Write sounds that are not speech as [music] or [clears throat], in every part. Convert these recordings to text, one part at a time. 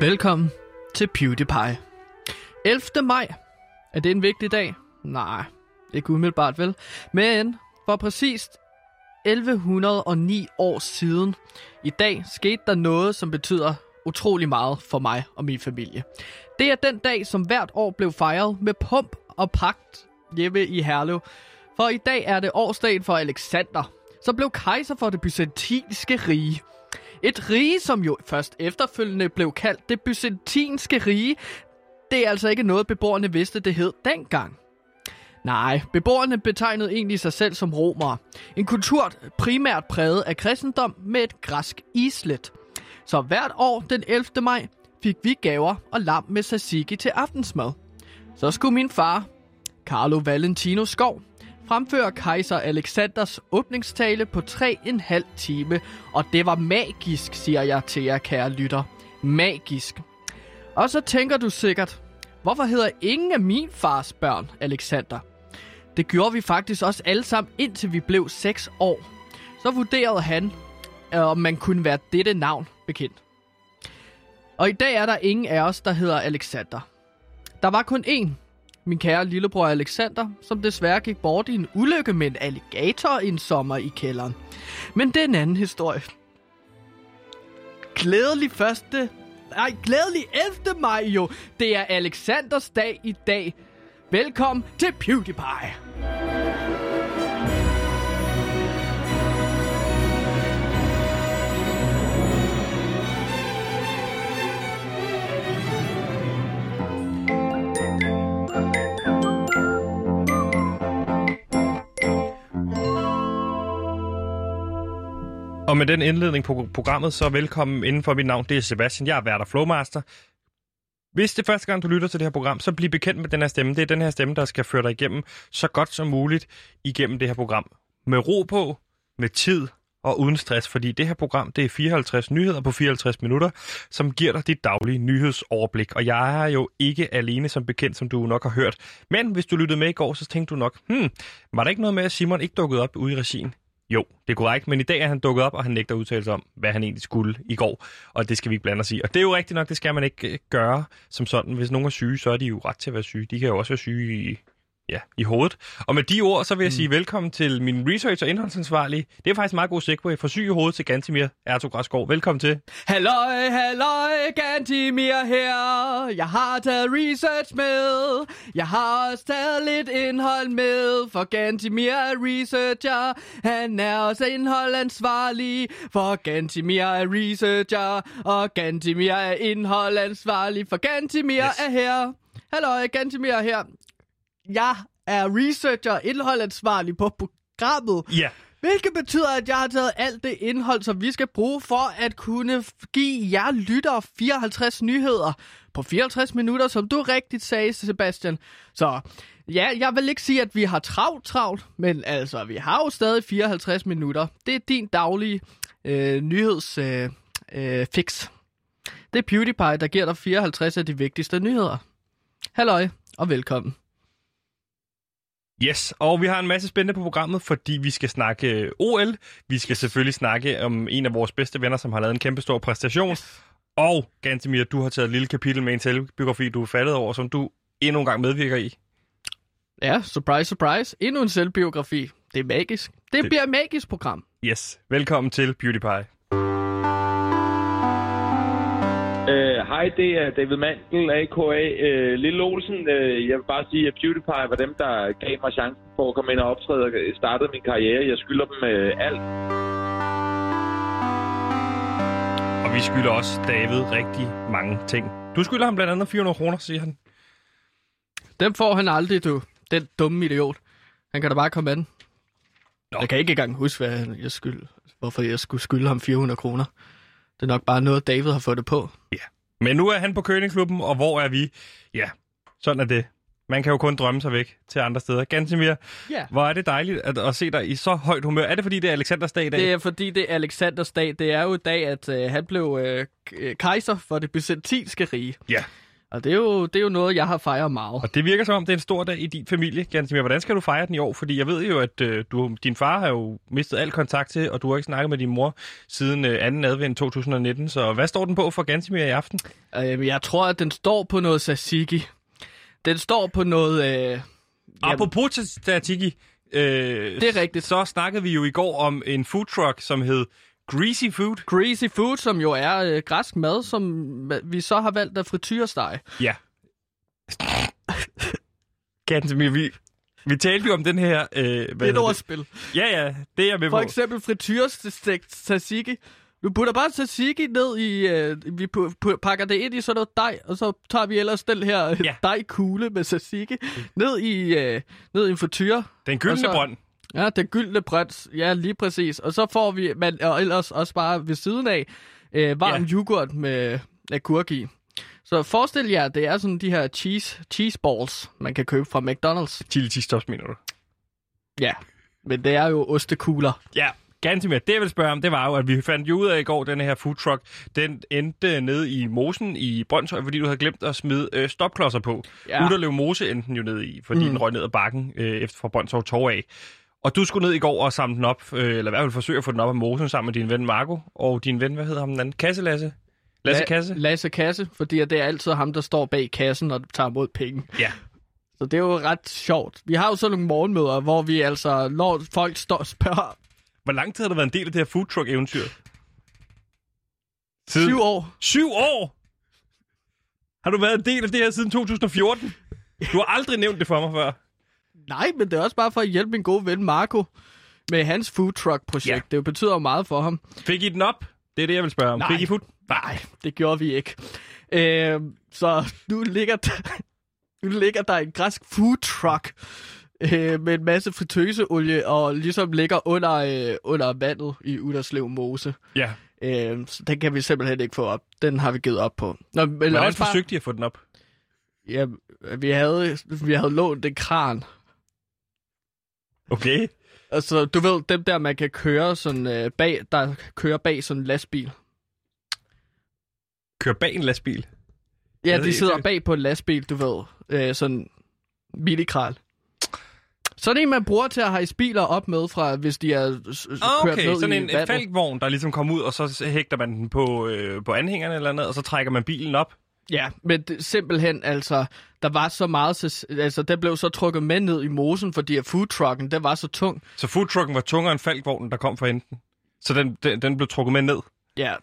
Velkommen til PewDiePie. 11. maj. Er det en vigtig dag? Nej, ikke umiddelbart vel. Men for præcist 1109 år siden, i dag, skete der noget, som betyder utrolig meget for mig og min familie. Det er den dag, som hvert år blev fejret med pump og pagt hjemme i Herlev. For i dag er det årsdagen for Alexander, som blev kejser for det byzantinske rige. Et rige, som jo først efterfølgende blev kaldt det byzantinske rige. Det er altså ikke noget, beboerne vidste, det hed dengang. Nej, beboerne betegnede egentlig sig selv som romere. En kultur primært præget af kristendom med et græsk islet. Så hvert år den 11. maj fik vi gaver og lam med tzatziki til aftensmad. Så skulle min far, Carlo Valentino Skov, fremfører kejser Alexanders åbningstale på 3,5 time, og det var magisk, siger jeg til jer, kære lytter. Magisk. Og så tænker du sikkert, hvorfor hedder ingen af min fars børn Alexander? Det gjorde vi faktisk også alle sammen, indtil vi blev 6 år. Så vurderede han, øh, om man kunne være dette navn bekendt. Og i dag er der ingen af os, der hedder Alexander. Der var kun én, min kære lillebror Alexander, som desværre gik bort i en ulykke med en alligator en sommer i kælderen. Men det er en anden historie. Glædelig første... Nej, glædelig 11. maj jo. Det er Alexanders dag i dag. Velkommen til PewDiePie. Og med den indledning på programmet, så velkommen inden for mit navn. Det er Sebastian. Jeg er Værter Flowmaster. Hvis det er første gang, du lytter til det her program, så bliv bekendt med den her stemme. Det er den her stemme, der skal føre dig igennem så godt som muligt igennem det her program. Med ro på, med tid og uden stress, fordi det her program, det er 54 nyheder på 54 minutter, som giver dig dit daglige nyhedsoverblik. Og jeg er jo ikke alene som bekendt, som du nok har hørt. Men hvis du lyttede med i går, så tænkte du nok, hmm, var der ikke noget med, at Simon ikke dukkede op ude i regien? Jo, det er korrekt, men i dag er han dukket op, og han nægter udtalelse udtale sig om, hvad han egentlig skulle i går, og det skal vi ikke blande os i. Og det er jo rigtigt nok, det skal man ikke øh, gøre som sådan. Hvis nogen er syge, så er de jo ret til at være syge. De kan jo også være syge i, ja, i hovedet. Og med de ord, så vil jeg mm. sige velkommen til min research- og indholdsansvarlige. Det er faktisk en meget god segway fra syg i hovedet til Gantimir Ertug Græsgaard. Velkommen til. Halløj, halløj, Gantimir her. Jeg har taget research med. Jeg har også taget lidt indhold med. For Gantimir er researcher. Han er også indholdansvarlig. For Gantimir er researcher. Og Gantimir er indholdansvarlig. For Gantimir yes. er her. Halløj, Gantimir er her. Jeg er researcher og indholdansvarlig på programmet. Ja. Hvilket betyder, at jeg har taget alt det indhold, som vi skal bruge for at kunne give jer lyttere 54 nyheder på 54 minutter, som du rigtigt sagde, Sebastian. Så ja, jeg vil ikke sige, at vi har travlt travlt, men altså, vi har jo stadig 54 minutter. Det er din daglige øh, nyheds øh, øh, fix. Det er PewDiePie, der giver dig 54 af de vigtigste nyheder. Halløj og velkommen. Yes, og vi har en masse spændende på programmet, fordi vi skal snakke øh, OL. Vi skal selvfølgelig snakke om en af vores bedste venner, som har lavet en kæmpe stor præstation. Yes. Og Gantemir, du har taget et lille kapitel med en selvbiografi, du er faldet over, som du endnu en gang medvirker i. Ja, surprise, surprise. Endnu en selvbiografi. Det er magisk. Det, det bliver et magisk program. Yes. Velkommen til Beauty Pie. Hej, uh, det er David Mandel, a.k.a. Uh, øh, Lille Olsen. Uh, jeg vil bare sige, at PewDiePie var dem, der gav mig chancen for at komme ind og optræde og startede min karriere. Jeg skylder dem uh, alt. Og vi skylder også David rigtig mange ting. Du skylder ham blandt andet 400 kroner, siger han. Dem får han aldrig, du. Den dumme idiot. Han kan da bare komme an. Nå. Jeg kan ikke engang huske, hvad jeg skyld, hvorfor jeg skulle skylde ham 400 kroner. Det er nok bare noget, David har fået det på. Ja. Men nu er han på Køningklubben, og hvor er vi? Ja, sådan er det. Man kan jo kun drømme sig væk til andre steder. Gansimir, ja. hvor er det dejligt at, at se dig i så højt humør. Er det fordi, det er Alexanders dag i dag? Det er fordi, det er Alexanders dag. Det er jo i dag, at øh, han blev øh, kejser for det byzantinske rige. Ja. Og det er, jo, det er jo noget, jeg har fejret meget. Og det virker som om, det er en stor dag i din familie, Gansimir. Hvordan skal du fejre den i år? Fordi jeg ved jo, at øh, du, din far har jo mistet al kontakt til, og du har ikke snakket med din mor siden øh, 2. advent 2019. Så hvad står den på for Gansimir i aften? Øh, jeg tror, at den står på noget tzatziki. Den står på noget... Øh, jamen, Apropos Tatiki, øh, Det er rigtigt. så snakkede vi jo i går om en food truck, som hed Greasy Food. greasy food, som jo er øh, græsk mad, som vi så har valgt at frityrestege. Ja. Gansimir, vi, vi talte jo om den her... Øh, hvad Det er et ordspil. Ja, ja, det er jeg med For på. eksempel frityrestegt tzatziki. Du putter bare tzatziki ned i... Øh, vi pakker det ind i sådan noget dej, og så tager vi ellers den her Ja. ja. dejkugle med tzatziki ned i, øh, ned i en frityr. Den gyldne så- brønd. Ja, den gyldne brønd. Ja, lige præcis. Og så får vi, men og ellers også bare ved siden af, øh, varm ja. yoghurt med agurk i. Så forestil jer, det er sådan de her cheese, cheese balls, man kan købe fra McDonald's. Chili cheese toast, mener du? Ja, men det er jo ostekugler. Ja, ganske mere. Det jeg vil spørge om, det var jo, at vi fandt jo ud af i går, den her food truck, den endte nede i mosen i Brøndshøj, fordi du havde glemt at smide øh, stopklodser på. Ja. Uderlev Mose endte den jo ned i, fordi mm. den røg ned ad bakken øh, efter fra Brøndshøj Torv af. Og du skulle ned i går og samle den op, øh, eller i hvert fald forsøge at få den op af mosen sammen med din ven Marco, og din ven, hvad hedder ham den anden? Kasse Lasse? Lasse La- Kasse? Lasse Kasse, fordi det er altid ham, der står bag kassen og tager imod penge. Ja. Så det er jo ret sjovt. Vi har jo så nogle morgenmøder, hvor vi altså, når folk står og spørger, Hvor lang tid har du været en del af det her food truck eventyr? Siden... syv år, Syv år? Har du været en del af det her siden 2014? Du har aldrig nævnt det for mig før. Nej, men det er også bare for at hjælpe min gode ven Marco med hans food truck projekt. Ja. Det betyder jo meget for ham. Fik I den op? Det er det, jeg vil spørge om. Nej. Fik I food? Nej, det gjorde vi ikke. Øh, så nu ligger der, nu ligger der en græsk food truck øh, med en masse fritøseolie og ligesom ligger under, øh, under vandet i Uderslev Mose. Ja. Øh, så den kan vi simpelthen ikke få op. Den har vi givet op på. Nå, men Hvordan også bare, forsøgte I at få den op? ja, vi havde, vi havde lånt en kran. Okay. Altså, du ved, dem der, man kan køre sådan øh, bag, der kører bag sådan en lastbil. Kør bag en lastbil. Ja, de sidder bag på en lastbil, du ved. Øh, sådan minikral. Så er det en, man bruger til at hejse biler op med, fra, hvis de er s- s- kørt Okay, ned sådan i en, en vandet. falkvogn, der ligesom kommer ud, og så hægter man den på, øh, på anhængerne eller andet, og så trækker man bilen op. Ja, men det, simpelthen, altså, der var så meget, så, altså, den blev så trukket med ned i mosen, fordi at foodtrucken, den var så tung. Så foodtrucken var tungere end falkvognen, der kom fra enten. Så den, den, den blev trukket med ned. Ja,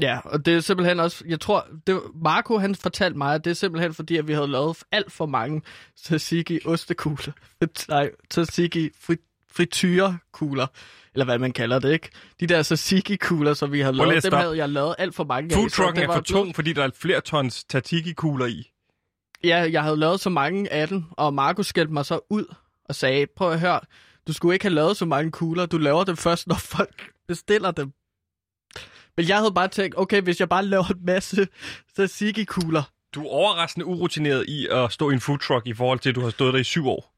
ja, og det er simpelthen også, jeg tror, det, Marco han fortalte mig, at det er simpelthen fordi, at vi havde lavet alt for mange tzatziki ostekugler. [laughs] Nej, tzatziki frit, frityrekugler, eller hvad man kalder det, ikke? De der tzatziki-kugler, som vi havde lige lavet, dem stoppe. havde jeg lavet alt for mange af. så Foodtrucken det er var for blevet- tung, fordi der er flere tons tatiki-kugler i. Ja, jeg havde lavet så mange af dem, og Marco skældte mig så ud og sagde, prøv at høre, du skulle ikke have lavet så mange kugler, du laver dem først, når folk bestiller dem. Men jeg havde bare tænkt, okay, hvis jeg bare laver en masse tzatziki-kugler, Du er overraskende urutineret i at stå i en foodtruck i forhold til, at du har stået der i syv år.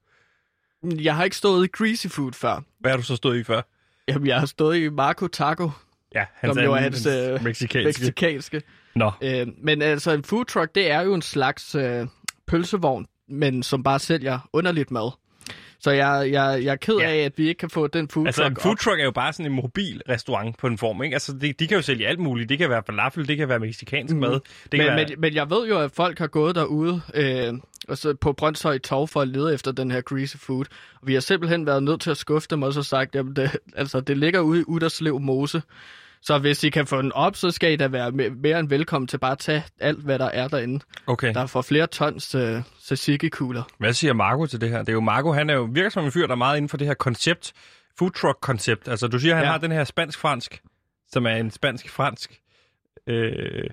jeg har ikke stået i greasy food før. Hvad har du så stået i før? Jamen, jeg har stået i Marco Taco, Ja, hans Som jo er hans, øh, mexikanske. meksikanske. Nå, Øh, men altså, en food truck, det er jo en slags øh, pølsevogn, men som bare sælger underligt mad. Så jeg, jeg, jeg er ked Ja. af, at vi ikke kan få den food altså en truck op. er jo bare sådan en mobil restaurant på en form, ikke? Altså, de, de kan jo sælge alt muligt. Det kan være falafel, det kan være mexikansk mm. mad. Det kan Men, være... men, men jeg ved jo, at folk har gået derude øh, og så på Brøndshøj Torv for at lede efter den her greasy food. Og vi har simpelthen været nødt til at skuffe dem og så sagt, at det, altså, det ligger ude i Uderslev Mose. Så hvis I kan få den op, så skal I da være me- mere end velkommen til bare at tage alt, hvad der er derinde. Okay. Der er for flere tons øh, tzatziki-kugler. Hvad siger Marco til det her? Det er jo Marco, han er jo virker som en fyr, der er meget inden for det her koncept, food truck koncept. Altså du siger, han ja. Har den her spansk-fransk, som er en spansk-fransk. Øh,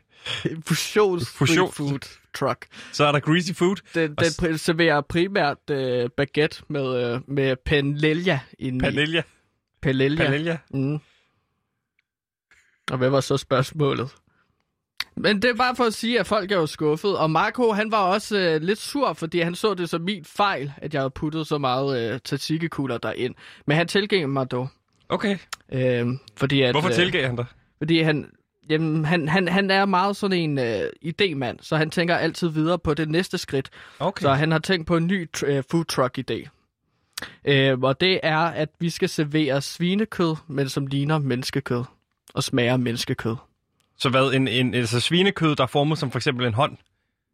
Fusion. Fusion. food truck. så er der greasy food. Den, den pri- serverer primært øh, baguette med, øh, med panellia inde i. Panellia. Panellia. Panellia. Mm. Og hvad var så spørgsmålet? Men det er bare for at sige, at folk er jo skuffet. Og Marco, han var også øh, lidt sur, fordi han så det som min fejl, at jeg havde puttet så meget øh, tzatziki-kugler derind. Men han tilgav mig dog. Okay. Øh, fordi at, Hvorfor øh, tilgav han dig? Fordi han, jamen, han, han, han er meget sådan en øh, idémand, så han tænker altid videre på det næste skridt. Okay. Så han har tænkt på en ny tr- øh, food truck idé. Øh, og det er, at vi skal servere svinekød, men som ligner menneskekød og smager menneskekød. Så hvad, en, en, altså svinekød, der er formet som for eksempel en hånd?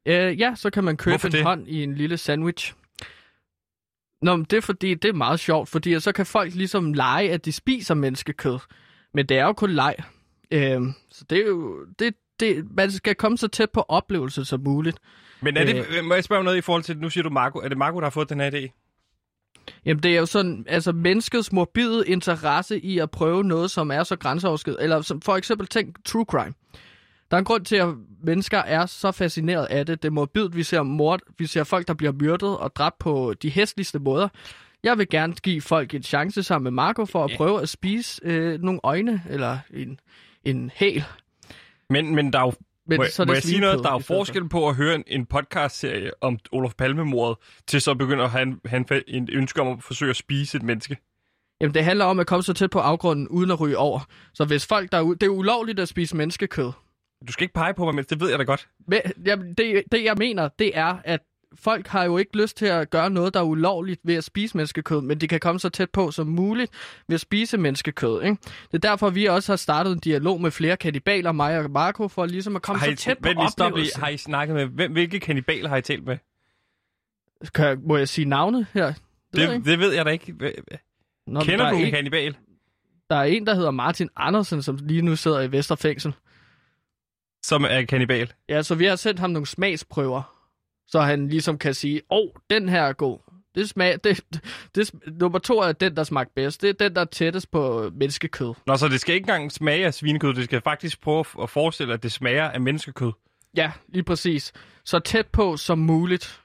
Øh, ja, så kan man købe Hvorfor en det? hånd i en lille sandwich. Nå, men det er fordi, det er meget sjovt, fordi så kan folk ligesom lege, at de spiser menneskekød. Men det er jo kun leg. Øh, så det er jo... Det, det, man skal komme så tæt på oplevelse som muligt. Men er det, øh, må jeg spørge noget i forhold til, nu siger du Marco, er det Marco, der har fået den her idé? Jamen, det er jo sådan, altså menneskets morbide interesse i at prøve noget, som er så grænseoverskridende. Eller som for eksempel, tænk true crime. Der er en grund til, at mennesker er så fascineret af det. Det er morbidt, vi ser mord, vi ser folk, der bliver myrdet og dræbt på de hæsligste måder. Jeg vil gerne give folk en chance sammen med Marco for at prøve at spise øh, nogle øjne eller en, en hæl. Men, men der er jo, Men må, så er må jeg sige noget? Der er jo forskel på at høre en, en podcast-serie om Olof Palme-mordet, til så begynde at have en, have en, ønske om at forsøge at spise et menneske. Jamen, det handler om at komme så tæt på afgrunden, uden at ryge over. Så hvis folk der er det er ulovligt at spise menneskekød. Du skal ikke pege på mig, men det ved jeg da godt. Men, jamen, det, det, jeg mener, det er, at folk har jo ikke lyst til at gøre noget, der er ulovligt ved at spise menneskekød, men de kan komme så tæt på som muligt ved at spise menneskekød. Ikke? Det er derfor, vi også har startet en dialog med flere kannibaler, mig og Marco, for ligesom at komme Har så I, tæt på vent stop. Har I snakket med, hvem, hvilke kannibaler har I talt med? Kan, jeg- må jeg sige navne her? Det, ved jeg Det, ikke. det ved jeg da ikke. Nå, Kender der du en en, kannibal? Der er en, der hedder Martin Andersen, som lige nu sidder i Vesterfængsel. Som er kannibal. Ja, så vi har sendt ham nogle smagsprøver, så han ligesom kan sige, åh, oh, den her er god. Det smag, det, det, det, nummer to er den, der smagte bedst. Det er den, der er tættest på menneskekød. Nå, så det skal ikke engang smage af svinekød. Det skal faktisk prøve at forestille, at det smager af menneskekød. Ja, lige præcis. Så tæt på som muligt.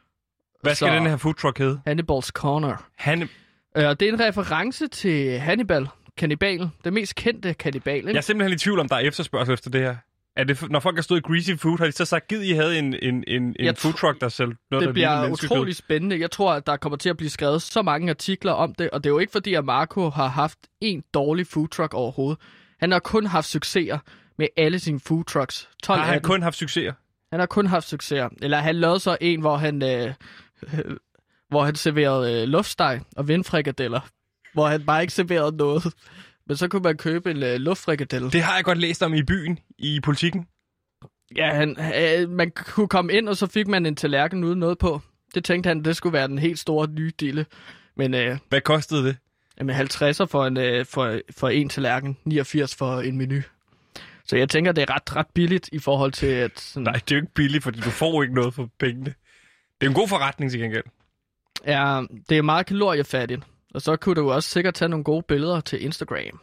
Hvad skal Så- den her food truck hedde? Hannibal's Corner. Han, Øh, det er en reference til Hannibal, kannibalen. Den mest kendte kannibal, ikke? jeg er simpelthen i tvivl om, der er efterspørgsel efter det her. Er det, når folk har stået i Greasy Food, har de så sagt, givet I havde en, en, en, en food truck, der sælger noget, der det ligner bliver utrolig spændende. Jeg tror, at der kommer til at blive skrevet så mange artikler om det, og det er jo ikke fordi, at Marco har haft en dårlig food truck overhovedet. Han har kun haft succeser med alle sine food trucks. 12 Har han kun haft succeser? Han har kun haft succeser. Eller han lavede så en, hvor han, øh, øh, hvor han serverede øh, luftsteg og vindfrikadeller. Hvor han bare ikke serverede noget. Men så kunne man købe en øh, luftfrikadelle. Det har jeg godt læst om i byen, i politikken. Ja, han, øh, man kunne komme ind, og så fik man en tallerken uden noget på. Det tænkte han, det skulle være den helt store nye dille. Men øh, Hvad kostede det? jamen, 50'er for en, øh, for, for en tallerken, 89 for en menu. Så jeg tænker, det er ret, ret billigt i forhold til, at... Sådan, Nej, det er jo ikke billigt, fordi du får ikke noget for pengene. Det er en god forretning til gengæld. Ja, det er meget kaloriefattigt. Og så kunne du også sikkert tage nogle gode billeder til Instagram.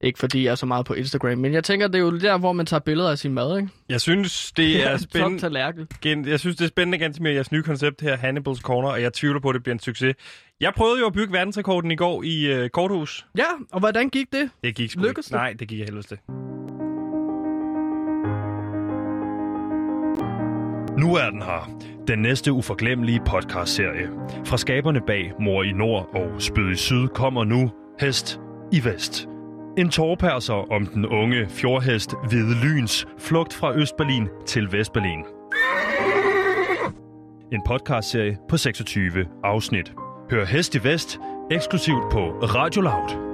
Ikke fordi jeg er så meget på Instagram, men jeg tænker, det er jo der, hvor man tager billeder af sin mad, ikke? Jeg synes, det er [laughs] spændende. Jeg synes, det er spændende ganske med jeres nye koncept her, Hannibal's Corner, og jeg tvivler på, at det bliver en succes. Jeg prøvede jo at bygge verdensrekorden i går i øh, korthus. Ja, og hvordan gik det? Det gik sgu Lykkedes ikke. det? Nej, det gik jeg helvede til. Nu er den her. Den næste uforglemmelige podcastserie. Fra skaberne bag Mor i Nord og Spyd i Syd kommer nu Hest i Vest. En tårperser om den unge fjordhest Hvide Lyns flugt fra Østberlin til Vestberlin. En podcastserie på 26 afsnit. Hør Hest i Vest eksklusivt på Radio Loud.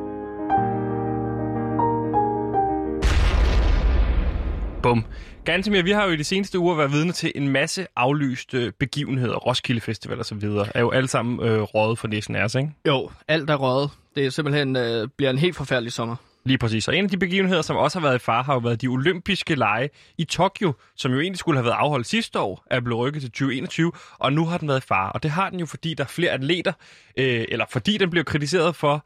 Bum. Gantemir, vi har jo i de seneste uger været vidne til en masse aflyste begivenheder. Roskilde Festival og så videre. Er jo alle sammen øh, røget for næsen af os, ikke? Jo, alt er røget. Det er simpelthen øh, bliver en helt forfærdelig sommer. Lige præcis. Og en af de begivenheder, som også har været i far, har jo været de olympiske lege i Tokyo, som jo egentlig skulle have været afholdt sidste år, er blevet rykket til 2021, og nu har den været i far. Og det har den jo, fordi der er flere atleter, øh, eller fordi den bliver kritiseret for,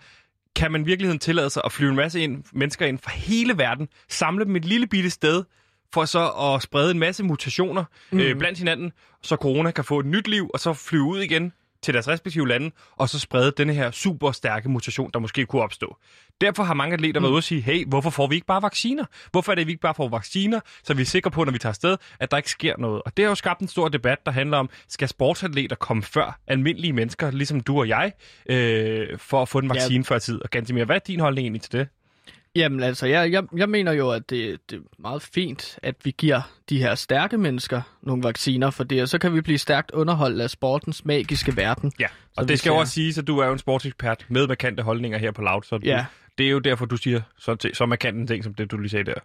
kan man i virkeligheden tillade sig at flyve en masse ind, mennesker ind fra hele verden, samle dem et lille bitte sted, for så at sprede en masse mutationer mm. øh, blandt hinanden, så corona kan få et nyt liv, og så flyve ud igen til deres respektive lande, og så sprede denne her super stærke mutation, der måske kunne opstå. Derfor har mange atleter mm. været ude og sige, hey, hvorfor får vi ikke bare vacciner? Hvorfor er det, at vi ikke bare får vacciner, så vi er sikre på, når vi tager afsted, at der ikke sker noget? Og det har jo skabt en stor debat, der handler om, skal sportsatleter komme før almindelige mennesker, ligesom du og jeg, øh, for at få en vaccine ja. før tid? Og Gantimir, hvad er din holdning egentlig til det? Jamen altså, jeg, jeg, jeg mener jo, at det, det er meget fint, at vi giver de her stærke mennesker nogle vacciner, for det, og så kan vi blive stærkt underholdt af sportens magiske verden. Ja, og Så det skal jo også siges, at du er jo en sportsekspert med markante holdninger her på Loud, så du, Ja. det er jo derfor, du siger så, så markant en ting, som det, du lige sagde der.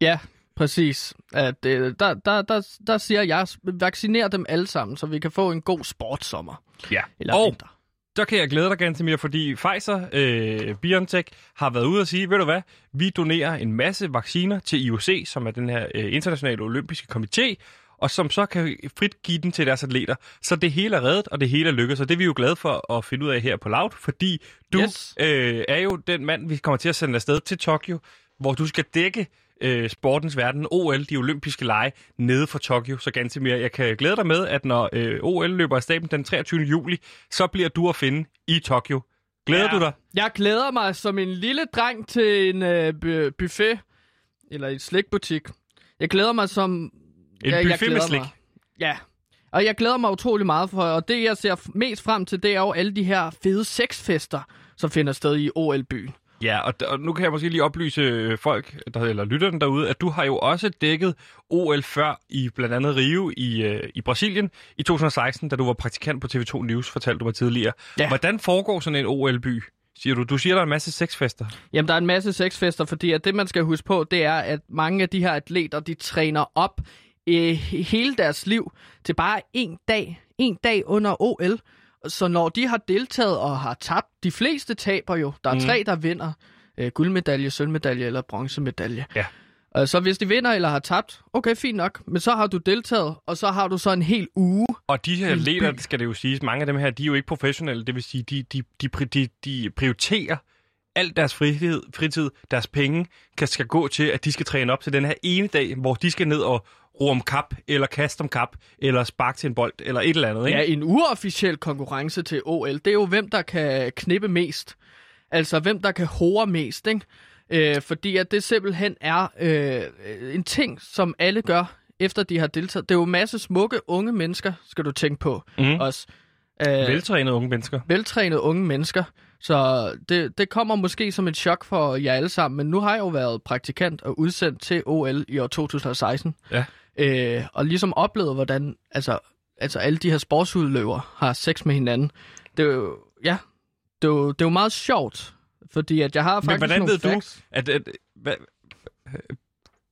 Ja, præcis. At, øh, der, der, der, der siger jeg, vacciner dem alle sammen, så vi kan få en god sportssommer. Ja, Eller og vinter. Der kan jeg glæde dig, Gantemir, fordi Pfizer, øh, BioNTech, har været ude og sige, ved du hvad, vi donerer en masse vacciner til IOC, som er den her øh, internationale olympiske komité, og som så kan frit give den til deres atleter. Så det hele er reddet, og det hele er lykkedes, og det er vi jo glade for at finde ud af her på Loud, fordi du Yes. øh, er jo den mand, vi kommer til at sende afsted til Tokyo, hvor du skal dække øh, sportens verden, OL, de olympiske lege, nede for Tokyo. Så ganske mere, jeg kan glæde dig med, at når øh, OL løber af staben den 23. juli, så bliver du at finde i Tokyo. Glæder ja. du dig? Jeg glæder mig som en lille dreng til en øh, bu- buffet, eller en slikbutik. Jeg glæder mig som... En ja, jeg buffet med glæder slik. Mig. Ja. Og jeg glæder mig utrolig meget for, og det jeg ser mest frem til, det er jo alle de her fede sexfester, som finder sted i OL-byen. Ja, og, og nu kan jeg måske lige oplyse øh, folk, der, eller lytterne derude, at du har jo også dækket OL før i blandt andet Rio i, øh, i Brasilien i 2016, da du var praktikant på TV2 News, fortalte du mig tidligere. Ja. Hvordan foregår sådan en OL-by, siger du? Du siger, der er en masse sexfester. Jamen, der er en masse sexfester, fordi at det, man skal huske på, det er, at mange af de her atleter, de træner op øh, hele deres liv til bare en dag. En dag under OL. Så når de har deltaget og har tabt, de fleste taber jo. Der er mm. tre, der vinder. Øh, guldmedalje, sølvmedalje eller bronzemedalje. Ja. Øh, så hvis de vinder eller har tabt, okay, fint nok. Men så har du deltaget, og så har du så en hel uge. Og de her by. skal det jo siges, mange af dem her, de er jo ikke professionelle, det vil sige, de, de, de, de, de prioriterer alt deres fritid, fritid, deres penge, kan, skal gå til, at de skal træne op til den her ene dag, hvor de skal ned og ro om kap, eller kaste om kap, eller sparke til en bold, eller et eller andet, ikke? Ja, en uofficiel konkurrence til OL, det er jo hvem, der kan knippe mest. Altså, hvem der kan hore mest, ikke? Øh, fordi at det simpelthen er øh, en ting, som alle gør, efter de har deltaget. Det er jo en masse smukke unge mennesker, skal du tænke på Mhm. også. Øh, Veltrænede unge mennesker. veltrænede unge mennesker. Så det, det kommer måske som et chok for jer alle sammen, men nu har jeg jo været praktikant og udsendt til OL i år 2016. Ja. Øh, og ligesom oplevet, hvordan altså, altså alle de her sportsudløvere har sex med hinanden. Det er jo, ja, det er jo, det er jo meget sjovt, fordi at jeg har faktisk Men hvordan nogle ved du, facts. at... at hvad,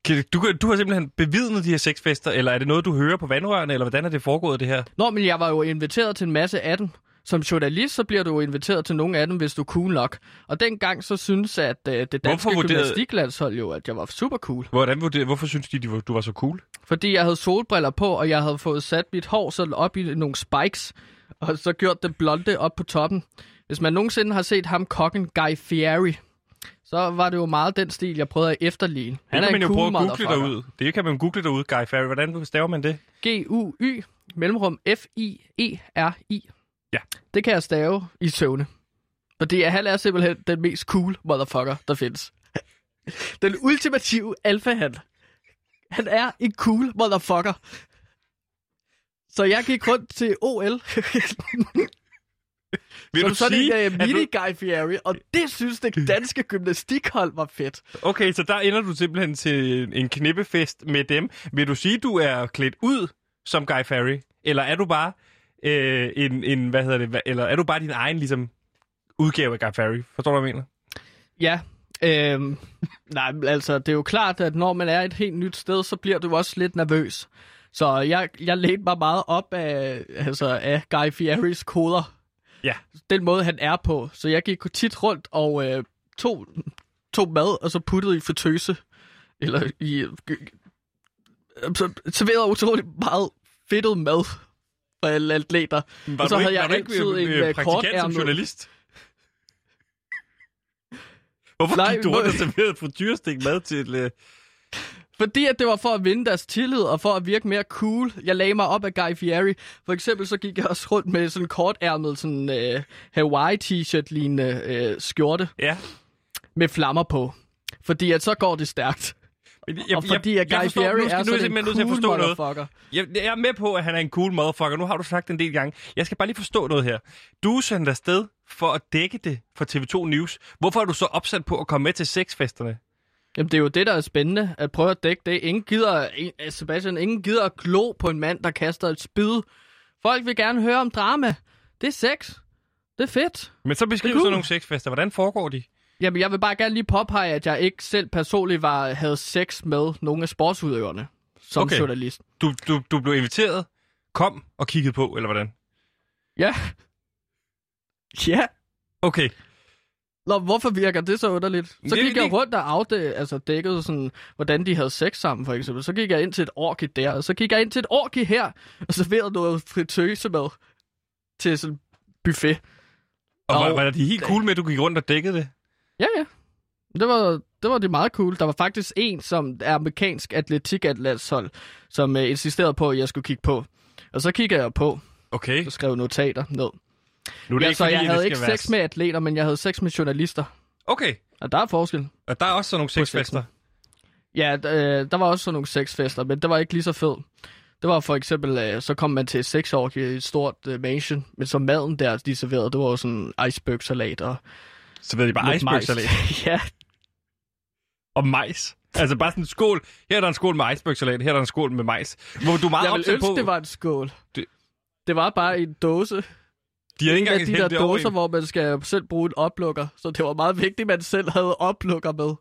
kan, du, du har simpelthen bevidnet de her sexfester, eller er det noget, du hører på vandrørene, eller hvordan er det foregået, det her? Nå, men jeg var jo inviteret til en masse af dem. Som journalist, så bliver du jo inviteret til nogle af dem, hvis du er cool nok. Og dengang så synes at øh, det danske vurderede- gymnastiklandshold jo, at jeg var super cool. Hvordan, vurder- hvorfor synes de, du var så cool? Fordi jeg havde solbriller på, og jeg havde fået sat mit hår sådan op i nogle spikes, og så gjort det blonde op på toppen. Hvis man nogensinde har set ham kokken Guy Fieri, så var det jo meget den stil, jeg prøvede at efterligne. Det kan man jo prøve at google derude. Det kan man google derude, Guy Ferry. Hvordan staver man det? G-U-Y, mellemrum F-I-E-R-I. Ja. Det kan jeg stave i søvne. Fordi han er simpelthen den mest cool motherfucker, der findes. Den ultimative alfahan. Han er en cool motherfucker. Så jeg gik rundt til OL [laughs] Vil som du sådan sige, en uh, at mini du... Guy Fieri, og det synes det danske gymnastikhold var fedt. Okay, så der ender du simpelthen til en knippefest med dem. Vil du sige, du er klædt ud som Guy Ferry? Eller er du bare øh, en, en, hvad hedder det, eller er du bare din egen ligesom, udgave af Guy Ferry? Forstår du, hvad jeg mener? Ja, øhm, [laughs] nej, altså, det er jo klart, at når man er et helt nyt sted, så bliver du også lidt nervøs. Så jeg, jeg ledte mig meget op af, altså, af Guy Fieris koder. Ja. Den måde, han er på. Så jeg gik tit rundt og øh, tog, tog mad, og så puttede i fritøse. Eller i... Øh, så serverede utrolig meget fedtet mad for alle atleter. Var Og så havde ikke, jeg du ikke altid en, øh, øh, praktikant som journalist? Hvorfor Nej, gik du rundt og serverede frityrestik mad til... Øh... Fordi at det var for at vinde deres tillid, og for at virke mere cool. Jeg lagde mig op af Guy Fieri. For eksempel så gik jeg også rundt med sådan en kortærmet sådan, øh, Hawaii-t-shirt lignende øh, skjorte Ja, med flammer på. Fordi at så går det stærkt. Jeg, og fordi at Guy forstår- Fieri er sådan jeg en cool forstå noget. motherfucker. Jeg, jeg er med på, at han er en cool motherfucker. Nu har du sagt en del gange. Jeg skal bare lige forstå noget her. Du er sendt afsted for at dække det for TV2 News. Hvorfor er du så opsat på at komme med til sexfesterne? Jamen, det er jo det, der er spændende, at prøve at dække det. Ingen gider, eh, Sebastian, ingen gider at glo på en mand, der kaster et spyd. Folk vil gerne høre om drama. Det er sex. Det er fedt. Men så beskriv Det så nogle sexfester. Hvordan foregår de? Jamen, jeg vil bare gerne lige påpege, at jeg ikke selv personligt var, havde sex med nogle af sportsudøverne som Okay. journalist. Du, du, du blev inviteret, kom og kiggede på, eller hvordan? Ja. Ja. Okay. Nå, hvorfor virker det så underligt? Så Det- gik jeg det- rundt og afdæ- altså dækkede sådan, hvordan de havde sex sammen, for eksempel. Så gik jeg ind til et orgie der, og så gik jeg ind til et orgie her, og serverede noget fritøse med til sådan buffet. Og var, Og- var de helt cool med, at du gik rundt og dækkede det? Ja, ja. Det var, det var det meget cool. Der var faktisk en, som er amerikansk atletikatlandshold, som uh, insisterede på, at jeg skulle kigge på. Og så kiggede jeg på, Okay. og skrev notater ned. Nu er det Ja, ikke, så fordi, jeg havde ikke være sex med atleter, men jeg havde sex med journalister. Okay. Og der er forskel. Og der er også sådan nogle sexfester. Ja, øh, der var også sådan nogle sexfester, men det var ikke lige så fedt. Det var for eksempel, øh, så kom man til sexorgie i et stort øh, mansion, men så maden der, de serverede, det var jo sådan iceberg-salat og Så ved de bare icebergsalat [laughs] ja, og majs. Altså bare sådan en skål. Her er der en skål med icebergsalat, her er der en skål med majs. Hvor du er meget jeg ville ønske, på... det var en skål. Det- Det, var bare en dåse. De har ikke engang de der dåser, hvor man skal selv bruge en oplukker. Så det var meget vigtigt, at man selv havde oplukker med.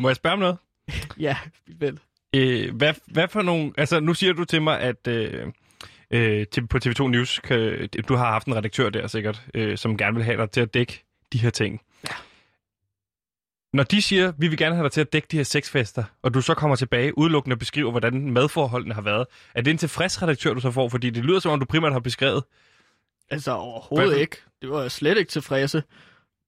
Må jeg spørge om noget? [laughs] Ja, vel. Øh, hvad, hvad for nogle... Altså, nu siger du til mig, at øh, øh, på TV2 News, kan, du har haft en redaktør der sikkert, øh, som gerne vil have dig til at dække de her ting. Ja. Når de siger, vi vil gerne have dig til at dække de her sexfester, og du så kommer tilbage udelukkende og beskriver, hvordan madforholdene har været, er det en tilfreds redaktør, du så får? Fordi det lyder som om, du primært har beskrevet. Altså overhovedet Hvad- ikke. Det var slet ikke tilfredse.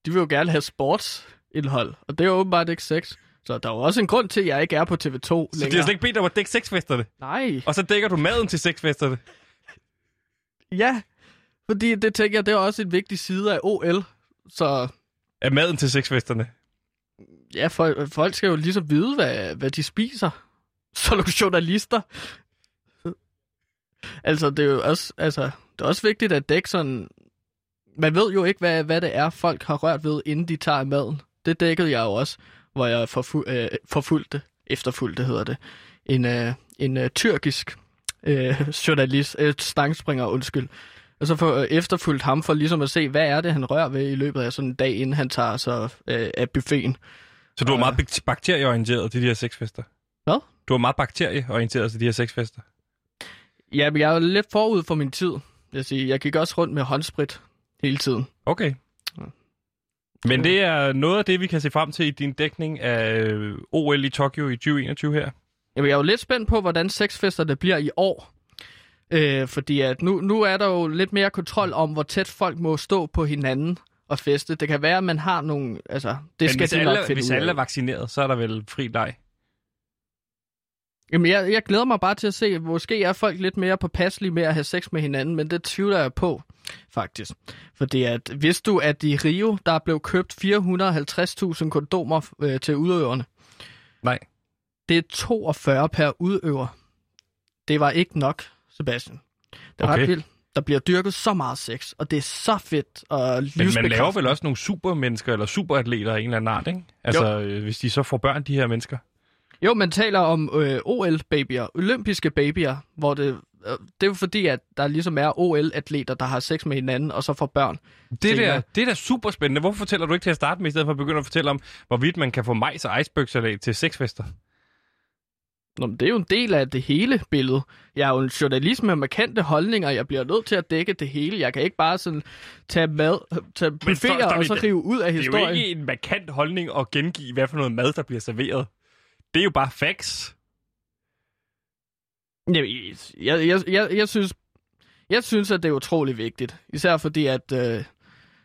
De vil jo gerne have sportsindhold, og det er åbenbart ikke sex. Så der er jo også en grund til, at jeg ikke er på TV2 Så længere. de har slet ikke bedt dig om at dække sexfesterne, Nej. og så dækker du maden til sexfesterne. Ja, fordi det tænker jeg, det er også en vigtig side af OL. Så Er maden til sexfesterne? ja, folk, folk skal jo ligesom vide, hvad, hvad de spiser. [laughs] Så nogle journalister. Altså, det er jo også, altså, det er også vigtigt at dække sådan... Man ved jo ikke, hvad, hvad det er, folk har rørt ved, inden de tager maden. Det dækkede jeg jo også, hvor jeg forfu- øh, forfulgte, efterfulgte hedder det, en, øh, en øh, tyrkisk øh, journalist, øh, stangspringer, undskyld. Og så for, øh, efterfulgt ham for ligesom at se, hvad er det, han rører ved i løbet af sådan en dag, inden han tager sig øh, af buffeten. Så du Og- meget bak- bakterieorienteret til de her sexfester? Hvad? Du er meget bakterieorienteret til de her sexfester? Ja, men jeg er jo lidt forud for min tid. Jeg, siger, jeg gik også rundt med håndsprit hele tiden. Okay. Men det er noget af det, vi kan se frem til i din dækning af øh, OL i Tokyo i 2021 her. Jamen, jeg er jo lidt spændt på, hvordan sexfesterne bliver i år. Øh, fordi at nu, nu er der jo lidt mere kontrol om, hvor tæt folk må stå på hinanden og feste. Det kan være, at man har nogle... Altså, det Men skal hvis, de alle, hvis alle er vaccineret, så er der vel fri leg. Jamen, jeg, jeg glæder mig bare til at se, måske er folk lidt mere påpasselige med at have sex med hinanden, men det tvivler jeg på, faktisk. Fordi at, hvis du, at i Rio, der blev købt 450.000 kondomer øh, til udøverne. Nej. Det er 42 per udøver. Det var ikke nok, Sebastian. Det er Okay. ret vildt. Der bliver dyrket så meget sex, og det er så fedt og Men man laver vel også nogle supermennesker eller superatleter af en eller anden art, ikke? Altså, øh, hvis de så får børn, de her mennesker. Jo, man taler om øh, OL-babyer, olympiske babyer, hvor det, øh, det er jo fordi, at der ligesom er OL-atleter, der har sex med hinanden, og så får børn. Det, der, det er da super spændende. Hvorfor fortæller du ikke til at starte med, i stedet for at begynde at fortælle om, hvorvidt man kan få majs og icebergsalat til sexfester? Nå, men det er jo en del af det hele billede. Jeg er jo en journalist med markante holdninger, jeg bliver nødt til at dække det hele. Jeg kan ikke bare sådan tage mad, tage buffeter stop og så rive ud af Det er historien. jo ikke en markant holdning at gengive, hvad for noget mad, der bliver serveret. Det er jo bare facts. Jeg, jeg, jeg, jeg, jeg, synes, jeg synes, at det er utrolig vigtigt. Især fordi, at, øh,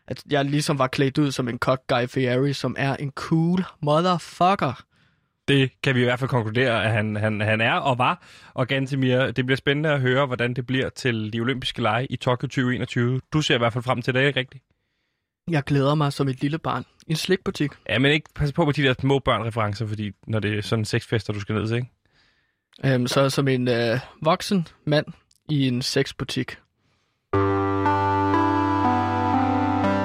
at jeg ligesom var klædt ud som en kok Guy Fieri, som er en cool motherfucker. Det kan vi i hvert fald konkludere, at han, han, han er og var. Og Gantemir, det bliver spændende at høre, hvordan det bliver til de olympiske lege i Tokyo 2021. Du ser i hvert fald frem til det, ikke rigtigt? Jeg glæder mig som et lille barn. En slikbutik. Ja, men ikke pas på med de der små børn-referencer, fordi når det er sådan sexfester, du skal ned til, ikke? Øhm, så som en øh, voksen mand i en sexbutik.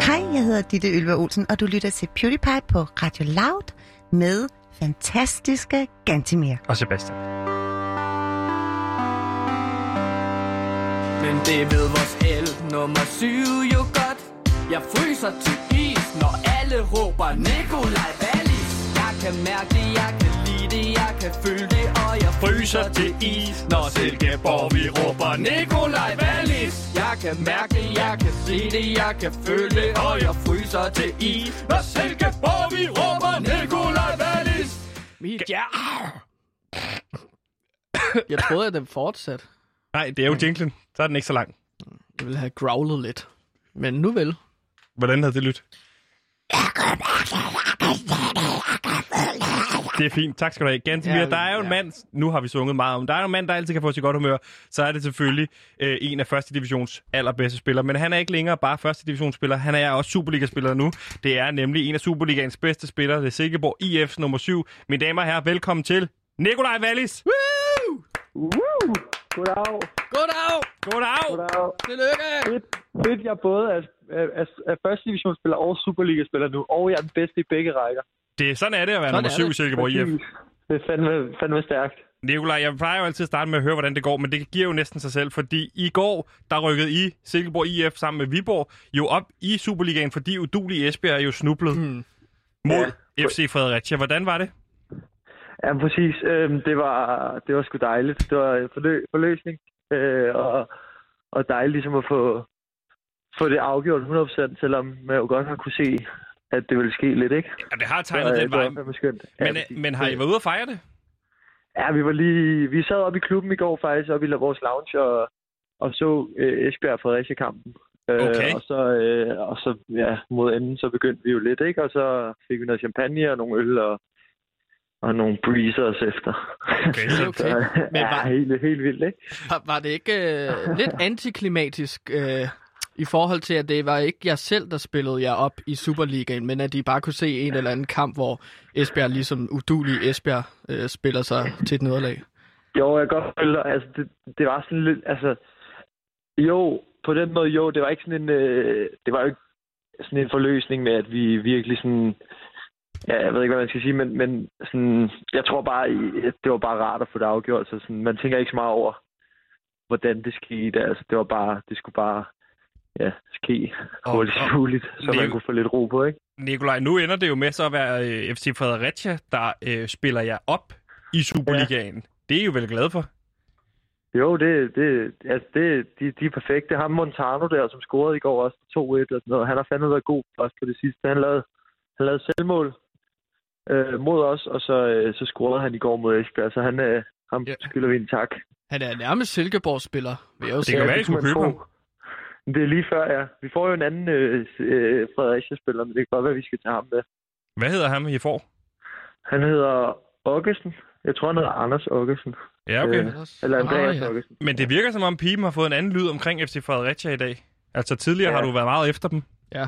Hej, jeg hedder Ditte Ylva Olsen, og du lytter til PewDiePie på Radio Loud med fantastiske Gantimir. Og Sebastian. Men det ved vores el nummer syv jo godt. Jeg fryser til is, når alle råber Nikolaj Wallis. Jeg kan mærke det, jeg kan lide det, jeg kan føle det, og jeg fryser til is, når Silkeborg vi råber Nikolaj Wallis. Jeg kan mærke det, jeg kan se det, jeg kan føle det, og jeg fryser til is, når Silkeborg vi råber Nikolaj Wallis. Mit ja. Jeg troede, at den fortsatte. Nej, det er jo jinglen. Så er den ikke så lang. Jeg ville have growlet lidt. Men nu vel. Hvordan havde det lyttet? Det er fint. Tak skal du have. Gantemir, Ja, der er jo en ja. mand, nu har vi sunget meget om, der er jo en mand, der altid kan få sig godt humør. Så er det selvfølgelig øh, en af første divisions allerbedste spillere. Men han er ikke længere bare første divisionsspiller. Han er også Superliga-spiller nu. Det er nemlig en af Superligaens bedste spillere. Det er Silkeborg IF's nummer 7. Mine damer og herrer, velkommen til Nikolaj Wallis. Woo! Uh, goddag. Goddag! Goddag. Goddag. Tillykke! Fedt, fedt, jeg både er, er, er, er første divisionsspiller og Superliga-spiller nu, og jeg er den bedste i begge rækker. Det, sådan er det at være Sådan nummer er 7 i. Silkeborg IF. Det er fandme, fandme stærkt. Nikolaj, jeg plejer jo altid at starte med at høre, hvordan det går, men det giver jo næsten sig selv, fordi i går, der rykkede I Silkeborg IF sammen med Viborg jo op i Superligaen, fordi udulige Esbjerg jo snublede Hmm. mod FC Fredericia. Hvordan var det? Ja, præcis. Øhm, det, var, det var sgu dejligt. Det var forlø, forløsning, øh, og, og dejligt ligesom at få, få det afgjort 100%, selvom man jo godt har kunne se, at det ville ske lidt, ikke? Ja, det har Så, tegnet øh, den det vej. skønt. Ja, Men, men har I været ude at fejre det? Ja, vi var lige... Vi sad oppe i klubben i går faktisk, oppe i vores lounge, og, og så øh, Esbjerg Fredericia-kampen. Øh, Okay. og så, øh, og så ja, mod enden, så begyndte vi jo lidt, ikke? Og så fik vi noget champagne og nogle øl og, og nogle breezers efter. Okay, så- [laughs] Okay. Men ja, var- helt, helt vildt, ikke? Var, var det ikke øh, lidt antiklimatisk øh, i forhold til, at det var ikke jer selv, der spillede jer op i Superligaen, men at de bare kunne se en eller anden kamp, hvor Esbjerg, ligesom udulig Esbjerg, øh, spiller sig [laughs] til et nederlag? Jo, jeg kan godt følge dig. Altså, det, det var sådan lidt... Altså, jo, på den måde, jo, det var ikke sådan en... Øh, det var jo ikke sådan en forløsning med, at vi virkelig sådan... Ja, jeg ved ikke, hvad man skal sige, men, men sådan, jeg tror bare, det var bare rart at få det afgjort. Så sådan, man tænker ikke så meget over, hvordan det skete. Altså, det var bare, det skulle bare ja, ske Og- hurtigst og- muligt, så det- man kunne få lidt ro på, ikke? Nikolaj, nu ender det jo med så at være øh, FC Fredericia, der øh, spiller jer op i Superligaen. Det er I jo vel glade for? Jo, det, det, altså det, de, de er perfekte. Ham Montano der, som scorede i går også 2-1 og sådan noget, han har fandme været god også på det sidste. Han lavede, han lavede selvmål øh, mod os, og så, øh, så scorede han i går mod Esbjerg, så han, øh, ham Ja. skylder vi en tak. Han er nærmest Silkeborg-spiller, vil jeg jo Det kan være, I kunne skulle købe ham. Det er lige før, ja. Vi får jo en anden øh, øh, Fredericia-spiller, men det kan godt være, vi skal tage ham med. Hvad hedder ham, I får? Han hedder Augustin. Jeg tror, han hedder Anders Augustin. Ja, okay. Øh, Eller Andreas Ah, ja. Men det virker som om Piben har fået en anden lyd omkring FC Fredericia i dag. Altså tidligere Ja. har du været meget efter dem. Ja,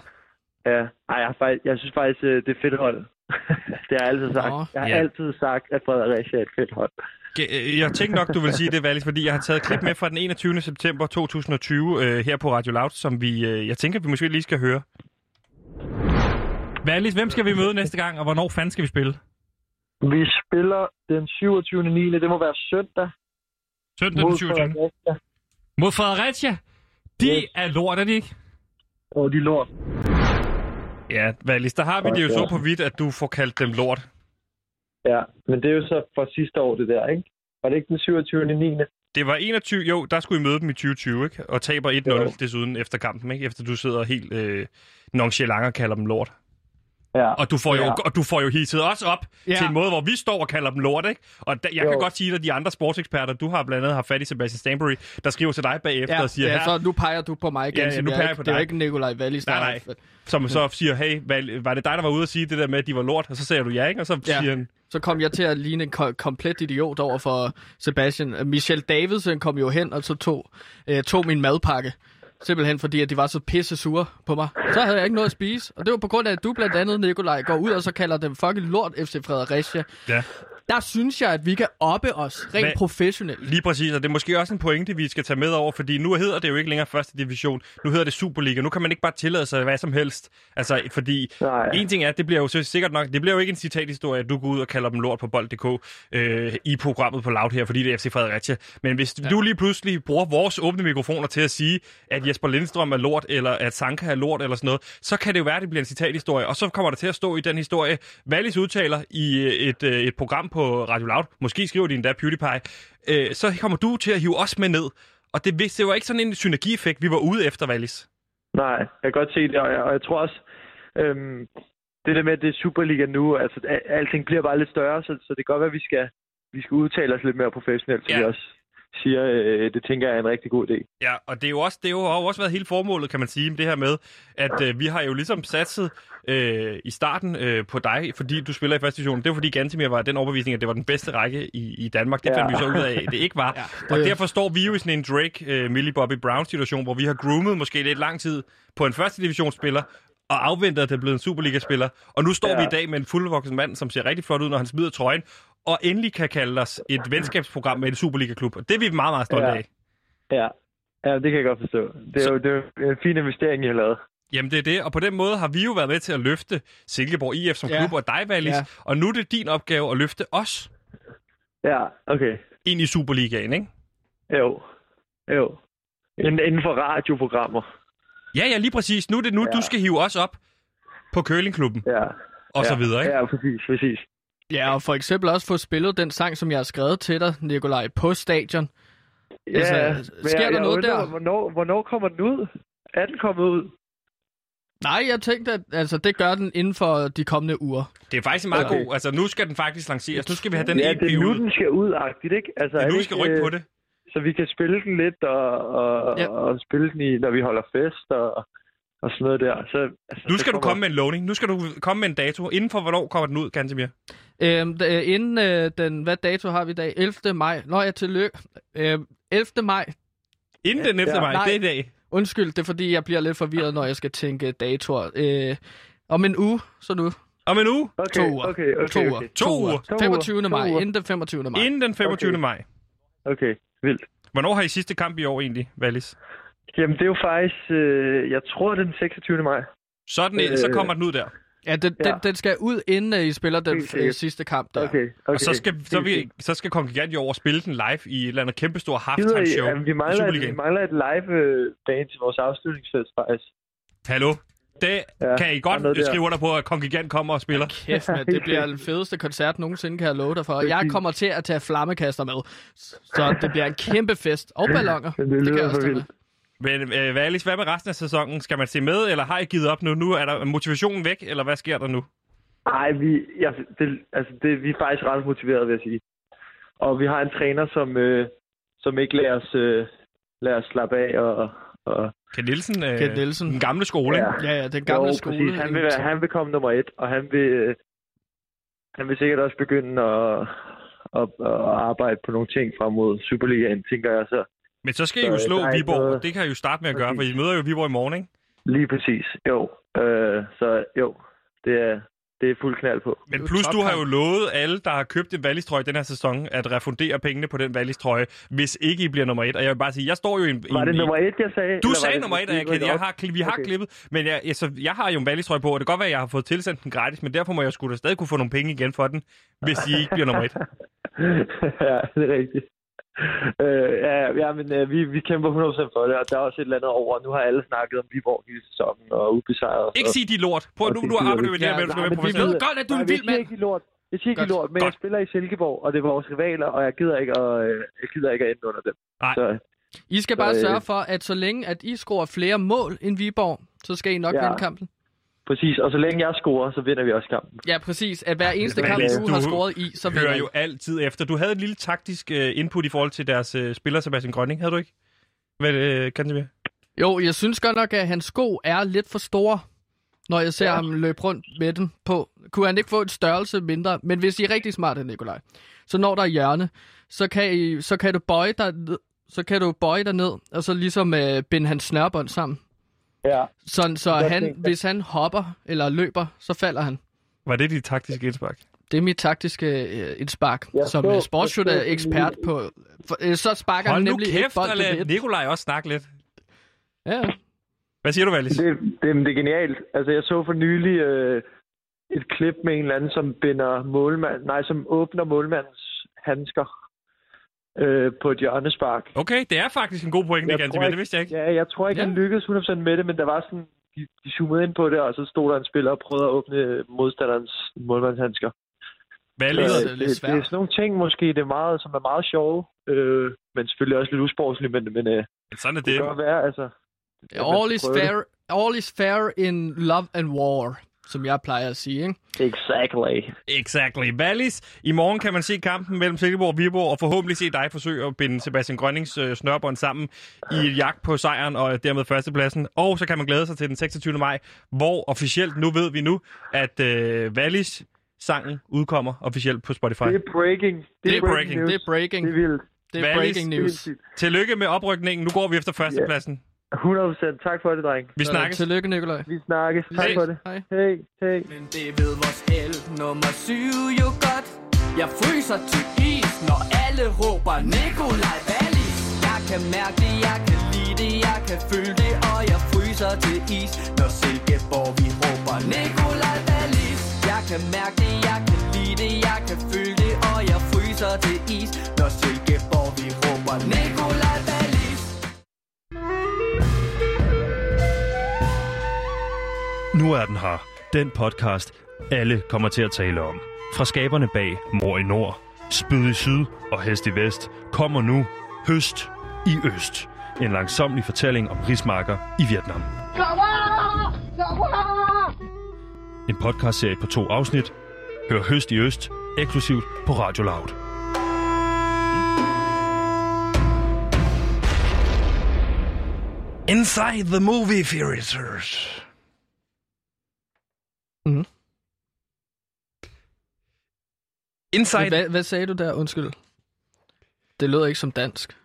Ej, jeg, faktisk, jeg synes faktisk, øh, det er fedt hold. [laughs] det har jeg altid sagt. Nå, jeg har ja. altid sagt, at Fredericia er et fedt hold. Øh, Jeg tænkte nok, du vil sige det, Valis, fordi jeg har taget et klip med fra den 21. september 2020 øh, her på Radio Loud, som vi, øh, jeg tænker, vi måske lige skal høre. Valis, hvem skal vi møde næste gang, og hvornår fanden skal vi spille? Vi spiller den 27. 9. Det må være søndag. Søndag den mod 27. Fredericia. Mod Fredericia. De Yes. er lort, er de ikke? Og de lort. Ja, Valis, der har vi det jo så på vidt, at du får kaldt dem lort. Ja, men det er jo så fra sidste år, det der, ikke? Var det ikke den 27. 9. Det var 21, jo, der skulle I møde dem i 2020, ikke? Og taber 1-0 Jo. desuden efter kampen, ikke? Efter du sidder helt øh, nonchalant og kalder dem lort. Ja. Og du får jo, Ja. og du får jo hisset os op ja. Til en måde, hvor vi står og kalder dem lort, ikke? Og da, jeg jo. kan godt sige, at de andre sportseksperter, du har blandt andet haft fat i Sebastian Stanbury, der skriver til dig bagefter Ja, og siger, ja, så nu peger du på mig igen. Ja, ja, nu peger jeg på Det er dig. ikke Nikolaj Wallis, Nej, nej. som så siger, hey, var det dig, der var ude og sige det der med, at de var lort? Og så sagde du ja, ikke? Og så. Ja. siger han, så kom jeg til at ligne en ko- komplet idiot over for Sebastian. Øh, Michel Davidsen kom jo hen og så tog, øh, tog min madpakke. Simpelthen fordi, at de var så pisse sure på mig. Så havde jeg ikke noget at spise. Og det var på grund af, at du blandt andet, Nikolaj, går ud og så kalder dem fucking lort FC Fredericia. Ja. Der synes jeg, at vi kan oppe os rent Hvad- professionelt. Lige præcis, og det er måske også en pointe, vi skal tage med over, fordi nu hedder det jo ikke længere første division, nu hedder det Superliga. Nu kan man ikke bare tillade sig hvad som helst. Altså, fordi Nej. en ting er, det bliver jo så sikkert nok, det bliver jo ikke en citathistorie, at du går ud og kalder dem lort på bold.dk øh, i programmet på Loud her, fordi det er FC Fredericia. Men hvis ja. du lige pludselig bruger vores åbne mikrofoner til at sige, at Jesper Lindstrøm er lort, eller at Sanka er lort, eller sådan noget, så kan det jo være, at det bliver en citathistorie, og så kommer der til at stå i den historie, Wallis udtaler i øh, et, øh, et program på Radio Loud, måske skriver de endda PewDiePie, øh, så kommer du til at hive os med ned. Og det, det var ikke sådan en synergieffekt, vi var ude efter, Wallis. Nej, jeg kan godt se det, og jeg, og jeg tror også, øhm, det der med, at det er Superliga nu, altså alting bliver bare lidt større, så, så det kan godt være, at vi skal, vi skal udtale os lidt mere professionelt, Ja. ja. vi også siger, øh, det tænker jeg er en rigtig god idé. Ja, og det er jo også, det er jo, har jo også været hele formålet, kan man sige, med det her med, at øh, vi har jo ligesom satset øh, i starten øh, på dig, fordi du spiller i første division. Det var fordi Gantemir var den overbevisning, at det var den bedste række i, i Danmark. Det Ja. fandt vi så ud af, at det ikke var. [laughs] Ja, og derfor står vi jo i sådan en Drake, øh, Millie Bobby Brown situation, hvor vi har groomet måske lidt lang tid på en første divisionsspiller, og afventet, at det er blevet en Superliga-spiller. Og nu står. Ja. vi i dag med en fuldvoksen mand, som ser rigtig flot ud, når han smider trøjen, og endelig kan kalde os et venskabsprogram med en Superliga-klub. Og det er vi meget, meget stolte Ja. af. Ja, ja det kan jeg godt forstå. Det er, Så- jo, det er jo en fin investering, I har lavet. Jamen det er det, og på den måde har vi jo været med til at løfte Silkeborg IF som Ja. klub og dig, Valis, Ja. og nu er det din opgave at løfte os Ja, okay. ind i Superligaen, ikke? Jo, jo. Inden, inden for radioprogrammer. Ja, ja, lige præcis. Nu er det nu, ja. Du skal hive os op på curlingklubben Ja. og ja. så videre, ikke? Ja, præcis, præcis. Ja, og for eksempel også få spillet den sang, som jeg har skrevet til dig, Nikolaj, på stadion. Ja, Altså, sker jeg, der jeg noget undrer, der? Hvornår, hvornår kommer den ud? Er den kommet ud? Nej, jeg tænkte, at altså, det gør den inden for de kommende uger. Det er faktisk en meget Okay. god... Altså, nu skal den faktisk lanceres. Nu skal vi have den ja, EP det er nu, ud. den skal ud, agtigt, ikke? Altså, Det er nu, vi skal rykke på øh, det. Så vi kan spille den lidt, og, og, ja. og spille den, i, når vi holder fest, og, og sådan noget der. Så, altså, Nu skal du kommer- komme med en lovning. Nu skal du komme med en dato. Inden for hvornår kommer den ud, Gantemir? Øhm, d- øh, inden øh, den, hvad dato har vi i dag? 11. maj. Nå ja, tillykke. Øhm, 11. maj. Inden den efter Ja. mig. Nej. Det er i dag. Undskyld, det er fordi, jeg bliver lidt forvirret, når jeg skal tænke datoer. Øh, om en uge, så nu. Om en uge. Okay, To uger. okay, okay, To uger. okay. To uger. To 25. uger. maj. Uger. Inden den 25. maj. Inden den 25. Okay. maj. Okay, vildt. Hvornår har I sidste kamp i år egentlig, Valis? Jamen, det er jo faktisk, øh, jeg tror, det er den 26. maj. Sådan, øh, så Øh, kommer den ud der. Ja, den, Ja. den, den skal ud, inden øh, I spiller den sikkert. øh, sidste kamp der. Okay, okay. Og så skal, så, vi, så skal Kongregant jo over spille den live i et eller andet kæmpestort Gider halftime I, show jamen, vi, mangler et, vi mangler et live øh, band til vores afslutningsfest, faktisk. Hallo? Det ja, kan I godt skrive under på, at Kongregant kommer og spiller. Kæft, man, det bliver [laughs] den fedeste koncert nogensinde, kan jeg love dig for. Jeg kommer til at tage flammekaster med. Så det bliver en kæmpe fest. Og ballonger. Det kan lyder jeg også for tage vildt. Men øh, Valis, hvad med resten af sæsonen? Skal man se med, eller har I givet op nu? Nu er der motivationen væk, eller hvad sker der nu? Nej, vi, ja, det, altså det, vi er faktisk ret motiverede, vil jeg sige. Og vi har en træner, som, øh, som ikke lader os, øh, lader os slappe af. Og, og, Ken Nielsen, øh, Ken Nielsen. den gamle skole, ja. Ja. Ja, ja, den gamle jo, skole. Præcis. Han, vil være, han vil komme nummer et, og han vil, øh, han vil sikkert også begynde at, at, at arbejde på nogle ting frem mod Superligaen, tænker jeg så. Men så skal I Så, jo øh, slå Viborg. noget- Det kan I jo starte med at gøre, for Præcis. I møder jo Viborg i morgen, ikke? Lige præcis, jo. Øh, så jo, det er, det er fuld knald på. Men plus, du har jo lovet alle, der har købt en Wallis-trøje den her sæson, at refundere pengene på den Wallis-trøje, hvis ikke I bliver nummer et. Og jeg vil bare sige, jeg står jo i en... i Var en- det i- nummer et, jeg sagde? Du sagde det- nummer et, og jeg, jeg har, vi har Okay. klippet, men jeg, jeg, så, jeg har jo en Wallis-trøje på, og det kan godt være, at jeg har fået tilsendt den gratis, men derfor må jeg skulle da stadig kunne få nogle penge igen for den, hvis I ikke bliver nummer et. [laughs] ja, det er rigtigt. Øh, ja, ja, men øh, vi, vi kæmper 100% for det, og der er også et eller andet over. Nu har alle snakket om Viborg hele sæsonen og ubesejret. Ikke sige de lort. Prøv, nu, det nu arbejder vi vi der ikke. med, at du skal være men professionel. ved godt, at du er en vild mand. ikke de lort. Jeg siger ikke Godt. lort, men Godt. jeg spiller i Silkeborg, og det er vores rivaler, og jeg gider ikke at, øh, jeg gider ikke at ende under dem. Nej. Så, I skal bare Så, øh, sørge for, at så længe at I scorer flere mål end Viborg, så skal I nok Ja. vinde kampen. Præcis, og så længe jeg scorer, så vinder vi også kampen. Ja, præcis. At hver eneste kamp, du du har scoret i, så vinder hører jo altid efter. Du havde et lille taktisk uh, input i forhold til deres uh, spiller, Sebastian Grønning, havde du ikke? Hvad uh, kan det være? Jo, jeg synes godt nok, at hans sko er lidt for store, når jeg ser ja. Ham løbe rundt med den på. Kunne han ikke få et størrelse mindre? Men hvis I er rigtig smarte, Nikolaj, så når der er hjørne, så kan, I, så kan du bøje dig ned, så kan du bøje dig ned, og så ligesom øh, binde hans snørbånd sammen. Ja. Sådan, så Jeg han, tænker- hvis han hopper eller løber, så falder han. Var det dit taktiske indspark? Det er mit taktiske øh, indspark, Jeg som så- øh, er ekspert på. For, øh, så sparker Hold han nemlig kæft, bold og ved lad et. Nikolaj også snakke lidt. Ja, Hvad siger du, Valis? Det, det, det er genialt. Altså, jeg så for nylig øh, et klip med en eller anden, som binder målmand, nej, som åbner målmandens handsker øh, på et hjørnespark. Okay, det er faktisk en god pointe, Jeg igen, tror det vidste jeg ikke. Ja, jeg tror ikke, Ja. han lykkedes 100% med det, men der var sådan, de, de zoomede ind på det, og så stod der en spiller og prøvede at åbne modstanderens målmandshandsker. Valis, det Så, er øh, lidt det, svært. det, er sådan nogle ting måske, det er meget, som er meget sjove, øh, men selvfølgelig også lidt usportslige, men, men øh, sådan er det det. kan godt være, altså... all is, det. fair, all is fair in love and war, som jeg plejer at sige. Ikke? Exactly. Exactly. Valis, i morgen kan man se kampen mellem Silkeborg og Viborg, og forhåbentlig se dig forsøge at binde Sebastian Grønnings øh, snørbånd sammen i et jagt på sejren og dermed førstepladsen. Og så kan man glæde sig til den 26. maj, hvor officielt, nu ved vi nu, at øh, Valis sangen udkommer officielt på Spotify. Det er breaking. Det, Det er breaking. news. Det er breaking. Det er vildt. Det er Valis- breaking news. Tillykke med oprykningen. Nu går vi efter førstepladsen. 100%. Tak for det, dreng. Vi snakkes. Tillykke, Nikolaj. Vi snakkes. Tak Hej. for det. Hej. Hey, hey. Men det ved vores el nummer syv jo godt Jeg fryser til is, når alle råber Nikolaj Wallis Jeg kan mærke det, jeg kan lide det, jeg kan føle det Og jeg fryser til is, når Silkeborg vi råber Nikolaj Wallis Jeg kan mærke det, jeg kan lide det, jeg kan føle det Og jeg fryser til is, når Silkeborg vi råber Nikolaj Wallis Nu er den her. Den podcast, alle kommer til at tale om. Fra skaberne bag Mor i Nord, Spyd i Syd og Hest i Vest kommer nu Høst i Øst. En langsomlig fortælling om rismarker i Vietnam. En podcastserie på to afsnit. Hør Høst i Øst eksklusivt på Radio Loud. Inside the movie theaters. Mhm. Inside... Hvad, hvad sagde du der? Undskyld. Det lød ikke som dansk.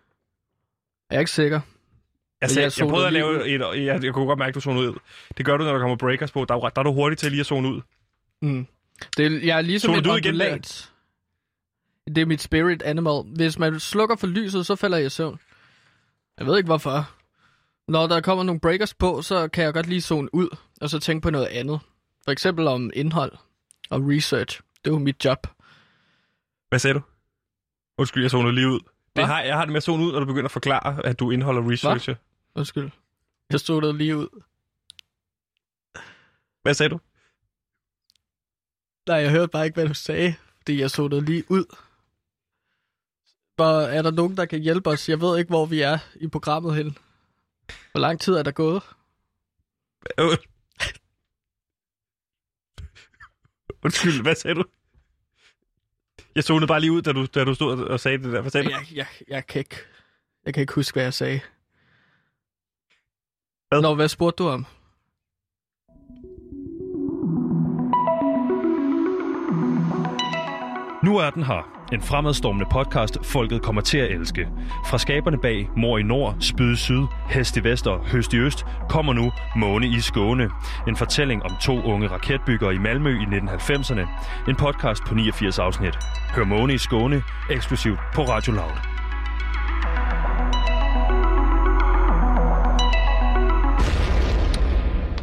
Jeg er ikke sikker. Jeg, sagde, jeg jeg, prøvede at zonede lave et, jeg, jeg kunne godt mærke, at du zonede ud. Det gør du, når der kommer breakers på. Der, er- der er du hurtig til lige at zone ud. Mm. Det jeg er ligesom Zoner et ondulat. Det er mit spirit animal. Hvis man slukker for lyset, så falder jeg i søvn. Jeg ved ikke hvorfor. Når der kommer nogle breakers på, så kan jeg godt lige zone ud, og så tænke på noget andet. For eksempel om indhold og research. Det er jo mit job. Hvad sagde du? Undskyld, jeg zonede lige ud. Det Hva? har, jeg har det med at zone ud, når du begynder at forklare, at du indeholder researcher. Undskyld. Jeg zonede lige ud. Hvad sagde du? Nej, jeg hørte bare ikke, hvad du sagde, fordi jeg zonede lige ud. Hvor er der nogen, der kan hjælpe os? Jeg ved ikke, hvor vi er i programmet hen. Hvor lang tid er der gået? Øh. Undskyld, hvad sagde du? Jeg zonede bare lige ud, da du, da du stod og sagde det der. Hvad sagde? Jeg, jeg, jeg, kan ikke, jeg kan ikke huske, hvad jeg sagde. Hvad? Nå, hvad spurgte du om? Nu er den her. En fremadstormende podcast, folket kommer til at elske. Fra skaberne bag Mor i Nord, Spyd i Syd, Hest i Vest og Høst i Øst, kommer nu Måne i Skåne. En fortælling om to unge raketbyggere i Malmø i 1990'erne. En podcast på 89 afsnit. Hør Måne i Skåne eksklusivt på Radio Loud.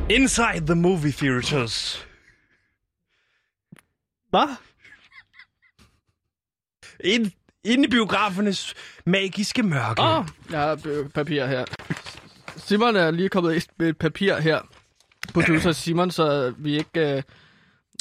Inside the movie theaters. Hvad? Ind, inde i biografernes magiske mørke. Åh, oh, jeg har papir her. Simon er lige kommet ind med et papir her. Producer Simon, så vi ikke øh,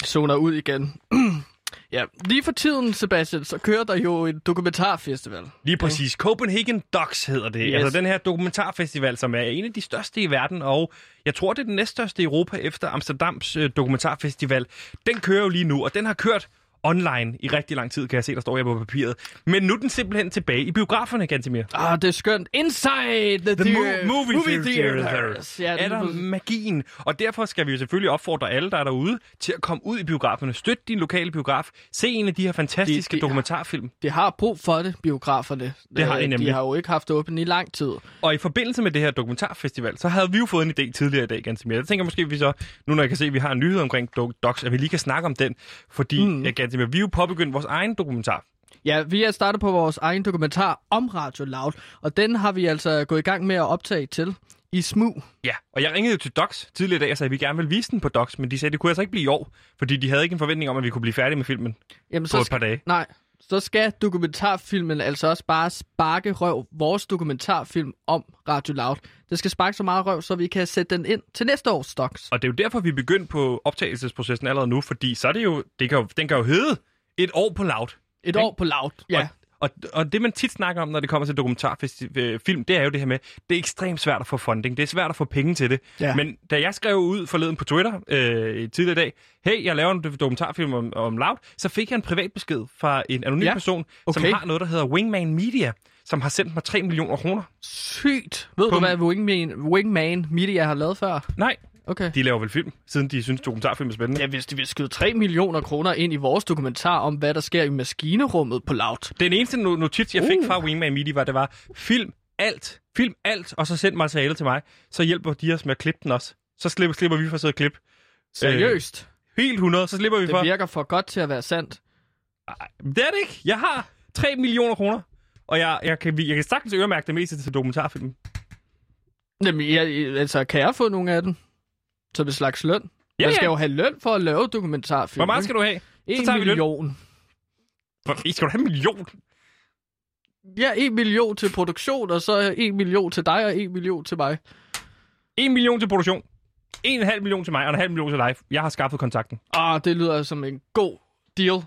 zoner ud igen. [clears throat] ja, lige for tiden, Sebastian, så kører der jo en dokumentarfestival. Lige præcis. Copenhagen Docs hedder det. Yes. Altså den her dokumentarfestival, som er en af de største i verden, og jeg tror, det er den næststørste i Europa efter Amsterdams øh, dokumentarfestival. Den kører jo lige nu, og den har kørt online i rigtig lang tid, kan jeg se, der står her på papiret. Men nu er den simpelthen tilbage i biograferne, Gantemir. Ah, det er skønt. Inside the, The theater- mo- movie, movie theater. theaters. Ja, er der det, magien. Og derfor skal vi jo selvfølgelig opfordre alle, der er derude, til at komme ud i biograferne. Støt din lokale biograf. Se en af de her fantastiske De- de- dokumentarfilm. de har brug for det, biograferne. Det har de Øh, nemlig. De har jo ikke haft åbent i lang tid. Og i forbindelse med det her dokumentarfestival, så havde vi jo fået en idé tidligere i dag, ganske mere. Jeg tænker måske, vi så, nu når jeg kan se, at vi har en nyhed omkring Do- Docs, at vi lige kan snakke om den. Fordi, mm. Mm. Ganske mere, vi er jo påbegyndt vores egen dokumentar. Ja, vi er startet på vores egen dokumentar om Radio Loud, og den har vi altså gået i gang med at optage til i smug. Ja, og jeg ringede jo til Docs tidligere i dag og sagde, at vi gerne ville vise den på Docs, men de sagde, at det kunne altså ikke blive i år, fordi de havde ikke en forventning om, at vi kunne blive færdige med filmen Jamen, på et skal, par dage. nej, så skal dokumentarfilmen altså også bare sparke røv, vores dokumentarfilm om Radio Loud. Det skal sparke så meget røv, så vi kan sætte den ind til næste års stocks. Og det er jo derfor, vi er begyndt på optagelsesprocessen allerede nu, fordi så er det jo, det kan jo, den kan jo hedde et år på Loud. Et år på Loud, ja. Og, og det, man tit snakker om, når det kommer til dokumentarfilm, det er jo det her med, det er ekstremt svært at få funding. Det er svært at få penge til det. Ja. Men da jeg skrev ud forleden på Twitter øh, tidligere i dag, hey, jeg laver en dokumentarfilm om, om Loud, så fik jeg en privat besked fra en anonym Ja, person, okay. som har noget, der hedder Wingman Media, som har sendt mig 3 millioner kroner. Sygt. Ved På- du, hvad Wingman, Wingman Media har lavet før? Nej, Okay. de laver vel film, siden de synes, dokumentarfilm er spændende. Ja, hvis de vil skyde 3 millioner kroner ind i vores dokumentar om, hvad der sker i maskinerummet på Loud. Den eneste no- notits, jeg fik Uh. fra Wingman Media, var, det var, film alt, film alt, og så send materiale til mig. Så hjælper de os med at klippe den også. Så slipper, slipper vi for at sidde og klippe. Seriøst. Helt 100, så slipper vi for... Det virker for godt til at være sandt. Ej, det er det ikke. Jeg har 3 millioner kroner, og jeg, jeg, kan, jeg kan sagtens øremærke det meste til dokumentarfilm. Jamen, jeg, altså, kan jeg få nogle af dem? Som en slags løn? Ja, Man skal ja. jo have løn for at lave dokumentarfilm. Hvor meget skal du have? En tager vi løn. million. Hvor, skal du have en million? Ja, en million til produktion, og så en million til dig, og en million til mig. 1 million til produktion. 1,5 million til mig, og en halv million til dig. Jeg har skaffet kontakten. Ah, det lyder som en god deal.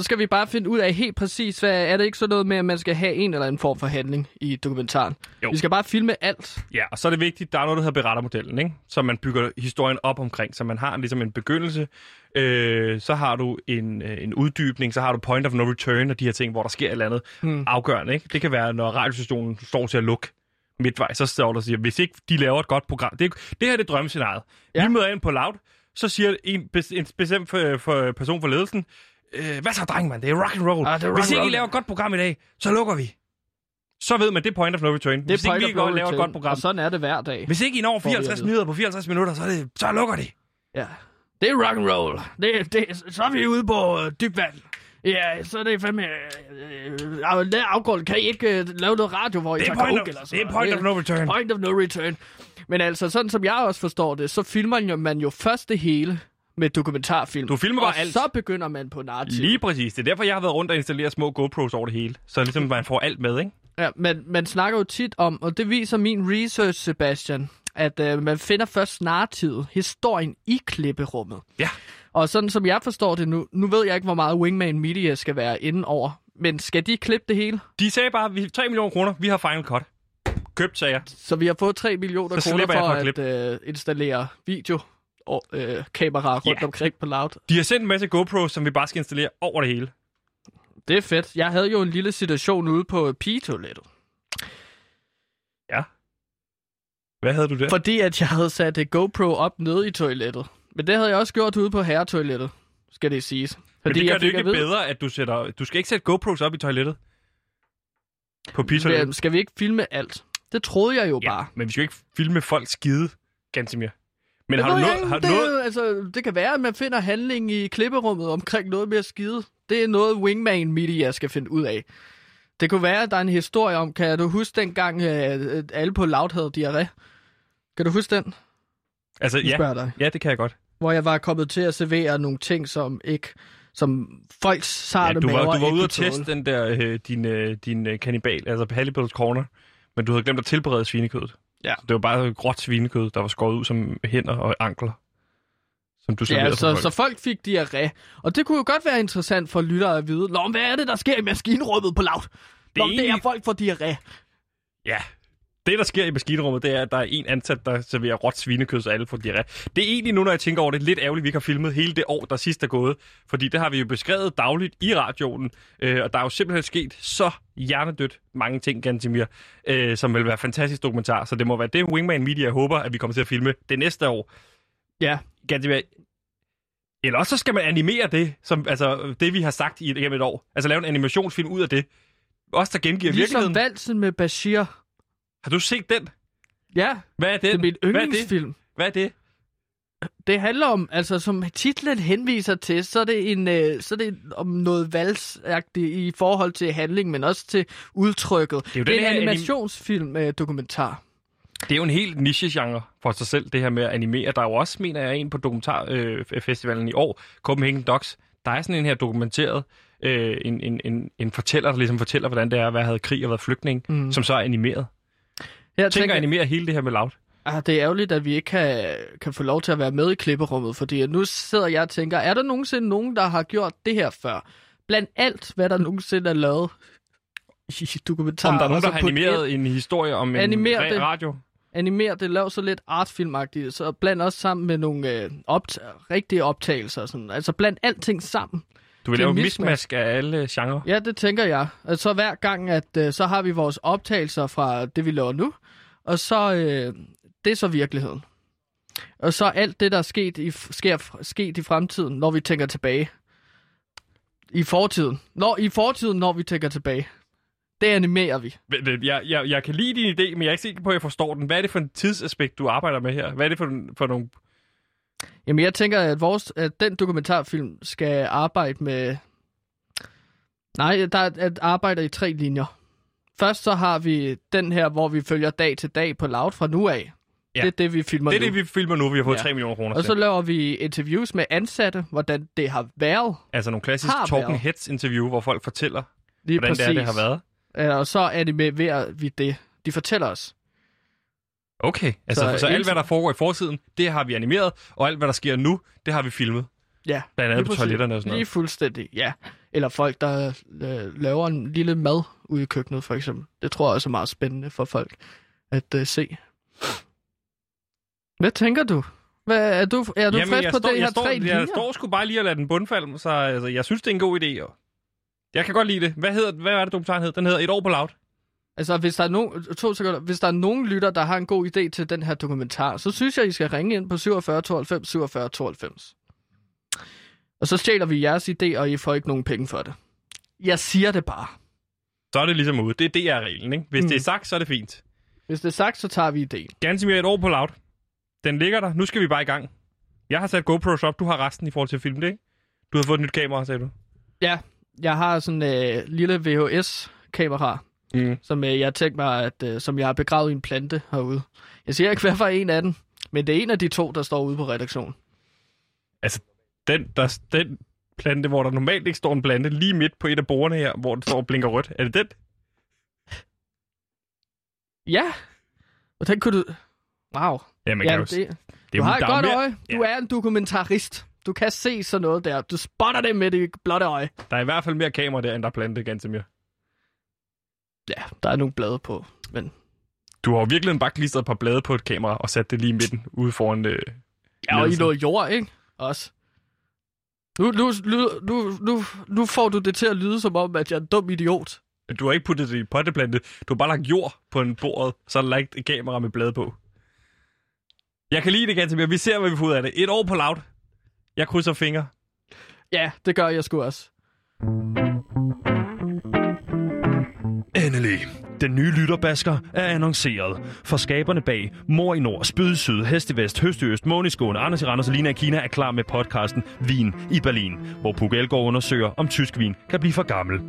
Så skal vi bare finde ud af helt præcis, hvad er det ikke sådan noget med, at man skal have en eller anden form for handling i dokumentaren? Jo. Vi skal bare filme alt. Ja, og så er det vigtigt, der er noget, der hedder berettermodellen, ikke? Så man bygger historien op omkring, så man har ligesom en begyndelse, øh, så har du en, øh, en uddybning, så har du point of no return og de her ting, hvor der sker et eller andet Hmm. afgørende, ikke? Det kan være, når radiostationen står til at lukke midtvej, så står der og siger, hvis ikke de laver et godt program, det, det her er det drømmescenariet. Ja. Vi møder ind på Loud, så siger en, en bestemt for, for person for ledelsen, øh, hvad så, dreng, man? Det er rock and roll. Ah, det er hvis rock ikke I laver et godt program i dag, så lukker vi. Så ved man, det er point of no return. Det hvis er ikke point vi of går no og laver et godt program, Og sådan er det hver dag. hvis ikke I når Får vi at 54 vide. nyheder på 54 minutter, så, er det, så lukker de. Ja. Det er rock and roll. Det, det, så er vi ude på øh, dybt vand. Ja, så er det fandme... Øh, øh, det afgården. Kan I ikke øh, lave noget radio, hvor I Det er tager point, coke of, eller sådan det er point of no return. Point of no return. Men altså, sådan som jeg også forstår det, så filmer jo- man jo først det hele med dokumentarfilm. Du filmer bare og alt. så begynder man på narrativ. Lige præcis. Det er derfor, jeg har været rundt og installeret små GoPros over det hele. Så ligesom man får alt med, ikke? Ja, men man snakker jo tit om, og det viser min research, Sebastian, at øh, man finder først narrativet, historien i klipperummet. Ja. Og sådan som jeg forstår det nu, nu ved jeg ikke, hvor meget Wingman Media skal være inden over, men skal de klippe det hele? De sagde bare, vi 3 millioner kroner, vi har final cut. Købt, sagde jeg. Så vi har fået 3 millioner kroner for at at øh, installere video og øh, kameraer rundt Ja. omkring på Loud. De har sendt en masse GoPros, som vi bare skal installere over det hele. Det er fedt. Jeg havde jo en lille situation ude på pigetoilettet. Hvad havde du der? Fordi at jeg havde sat et GoPro op nede i toilettet. Men det havde jeg også gjort ude på herretoilettet, skal det siges. Fordi Men det gør jeg det at ikke vide- bedre, at du sætter... Du skal ikke sætte GoPros op i toilettet. På pigetoilettet. Skal vi ikke filme alt? Det troede jeg jo Ja, bare. men vi skal jo ikke filme folk skide, Gansimir. Men har du ikke, Har det, noget... altså, det kan være, at man finder handling i klipperummet omkring noget mere skide. Det er noget, Wingman Media skal finde ud af. Det kunne være, at der er en historie om, kan du huske dengang, at alle på Loud havde diarré? Kan du huske den? Altså, Jeg ja. dig. ja, det kan jeg godt. Hvor jeg var kommet til at servere nogle ting, som ikke som folks sarte Ja, du, var, du var ude at teste den der, øh, din, øh, din øh, kannibal, altså Hallibal's Corner, men du havde glemt at tilberede svinekødet. Ja. Så det var bare gråt svinekød, der var skåret ud som hænder og ankler, som du Ja, så, folk. så folk fik diarré. Og det kunne jo godt være interessant for lyttere at vide. Nå, hvad er det, der sker i maskinrummet på Loud? Nå, det, det er folk får diarré. Ja, Det, der sker i maskinrummet, det er, at der er en ansat, der serverer råt svinekød, så alle får diarré. Det er egentlig nu, når jeg tænker over det, lidt ærgerligt, at vi ikke har filmet hele det år, der sidst er gået. Fordi det har vi jo beskrevet dagligt i radioen. Øh, og der er jo simpelthen sket så hjernedødt mange ting, Gantimir, øh, som vil være fantastisk dokumentar. Så det må være det, Wingman Media håber, at vi kommer til at filme det næste år. Ja, Gantimir, eller også så skal man animere det, som, altså, det vi har sagt i gennem et år. Altså lave en animationsfilm ud af det. Også der gengiver ligesom virkeligheden. valsen med Bashir. Har du set den? Ja, Hvad er den? det er min Hvad er det? yndlingsfilm. Hvad er det? Det handler om, altså som titlen henviser til, så er det, en, øh, så er det om noget valsagtigt i forhold til handling, men også til udtrykket. Det er jo det er den en her anim- animationsfilm øh, dokumentar. Det er jo en helt niche-genre for sig selv, det her med at animere. Der er jo også, mener jeg, en på dokumentarfestivalen i år, Copenhagen Docs. Der er sådan en her dokumenteret, øh, en, en, en, en fortæller, der ligesom fortæller, hvordan det er at være havde krig og været flygtning, mm. som så er animeret. Jeg Jeg tænker at animere hele det her med Loud. Ah, det er ærgerligt, at vi ikke kan, kan få lov til at være med i klipperummet, fordi nu sidder jeg og tænker, er der nogensinde nogen, der har gjort det her før? Blandt alt, hvad der nogensinde er lavet i dokumentar. Om der er nogen, og så der har animeret en historie om en Animer det. radio. animere det, lav så lidt artfilmagtigt, så bland også sammen med nogle øh, opt- rigtige optagelser. Sådan. Altså bland alting sammen. Du vil lave mismask af alle genrer. Ja, det tænker jeg. Altså hver gang, at øh, så har vi vores optagelser fra det, vi laver nu, og så øh, det er så virkeligheden. Og så alt det, der er sket i, sker, sket i fremtiden, når vi tænker tilbage. I fortiden. Når, I fortiden, når vi tænker tilbage. Det animerer vi. Jeg, jeg, jeg kan lide din idé, men jeg er ikke sikker på, at jeg forstår den. Hvad er det for en tidsaspekt, du arbejder med her? Hvad er det for, for nogle... Jamen, jeg tænker, at, vores, at den dokumentarfilm skal arbejde med... Nej, der er at arbejder i tre linjer. Først så har vi den her, hvor vi følger dag til dag på Loud fra nu af. Ja. Det er det, vi filmer Det er nu. det, vi filmer nu. Vi har fået Ja. 3 millioner kroner Og så laver vi interviews med ansatte, hvordan det har været. Altså nogle klassiske talking været. heads interview, hvor folk fortæller, Lige hvordan præcis. det, er, det har været. Og så animerer vi det. De fortæller os. Okay, altså så, Så alt, hvad der foregår i fortiden, det har vi animeret, og alt, hvad der sker nu, det har vi filmet. Ja, Blandt andet lige på toiletterne og sådan Lige noget. fuldstændig, ja. Eller folk, der øh, laver en lille mad ude i køkkenet, for eksempel. Det tror jeg også er meget spændende for folk at øh, se. Hvad tænker du? Hvad, er du, er du Jamen, frisk jeg på står, det her jeg, står, tre jeg linjer? står sgu bare lige og lader den bundfalde, så altså, jeg synes, det er en god idé. Og jeg kan godt lide det. Hvad, hedder, hvad er det, dokumentaren hedder? Den hedder Et år på loud. Altså, hvis der, er nogen, to sekunder, hvis der er nogen lytter, der har en god idé til den her dokumentar, så synes jeg, I skal ringe ind på 47 92 47 92. Og så stjæler vi jeres idé, og I får ikke nogen penge for det. Jeg siger det bare. Så er det ligesom ude. Det er DR-reglen, ikke? Hvis Mm. det er sagt, så er det fint. Hvis det er sagt, så tager vi idéen. Ganske mere et år på loud. Den ligger der. Nu skal vi bare i gang. Jeg har sat GoPros op. Du har resten i forhold til at filme det, ikke? Du har fået et nyt kamera, sagde du. Ja, jeg har sådan en øh, lille VHS-kamera, Mm. som øh, jeg har tænkt mig, at, øh, som jeg har begravet i en plante herude. Jeg siger ikke, hvad for en af dem, men det er en af de to, der står ude på redaktionen. Altså, den, der, den plante, hvor der normalt ikke står en plante, lige midt på et af bordene her, hvor det står og blinker rødt. Er det den? Ja, og den kunne du... Wow. Ja, man Ja, kan jo... det, det er du har et godt mere- øje. Du er en dokumentarist. Du kan se sådan noget der. Du spotter det med det blotte øje. Der er i hvert fald mere kamera der, end der er plante, ganske mere. Ja, der er nogle blade på, men... Du har virkelig bare klistret et par blade på et kamera og sat det lige i midten ude foran øh, Ja, og i ledelsen. noget jord, ikke? Også. Nu, nu, nu, nu, nu, får du det til at lyde som om, at jeg er en dum idiot. Du har ikke puttet det i potteplante. Du har bare lagt jord på en bordet, så har du lagt et kamera med blade på. Jeg kan lide det, ganske mere. Vi ser, hvad vi får ud af det. Et år på loud. Jeg krydser fingre. Ja, det gør jeg sgu også. Den nye lytterbasker er annonceret. For skaberne bag Mor i Nord, Spyd i Syd, Hest i Vest, Høst i Øst, Måne i Skåne, Anders i Randers og Lina i Kina er klar med podcasten Vin i Berlin, hvor Puk Elgård undersøger, om tysk vin kan blive for gammel.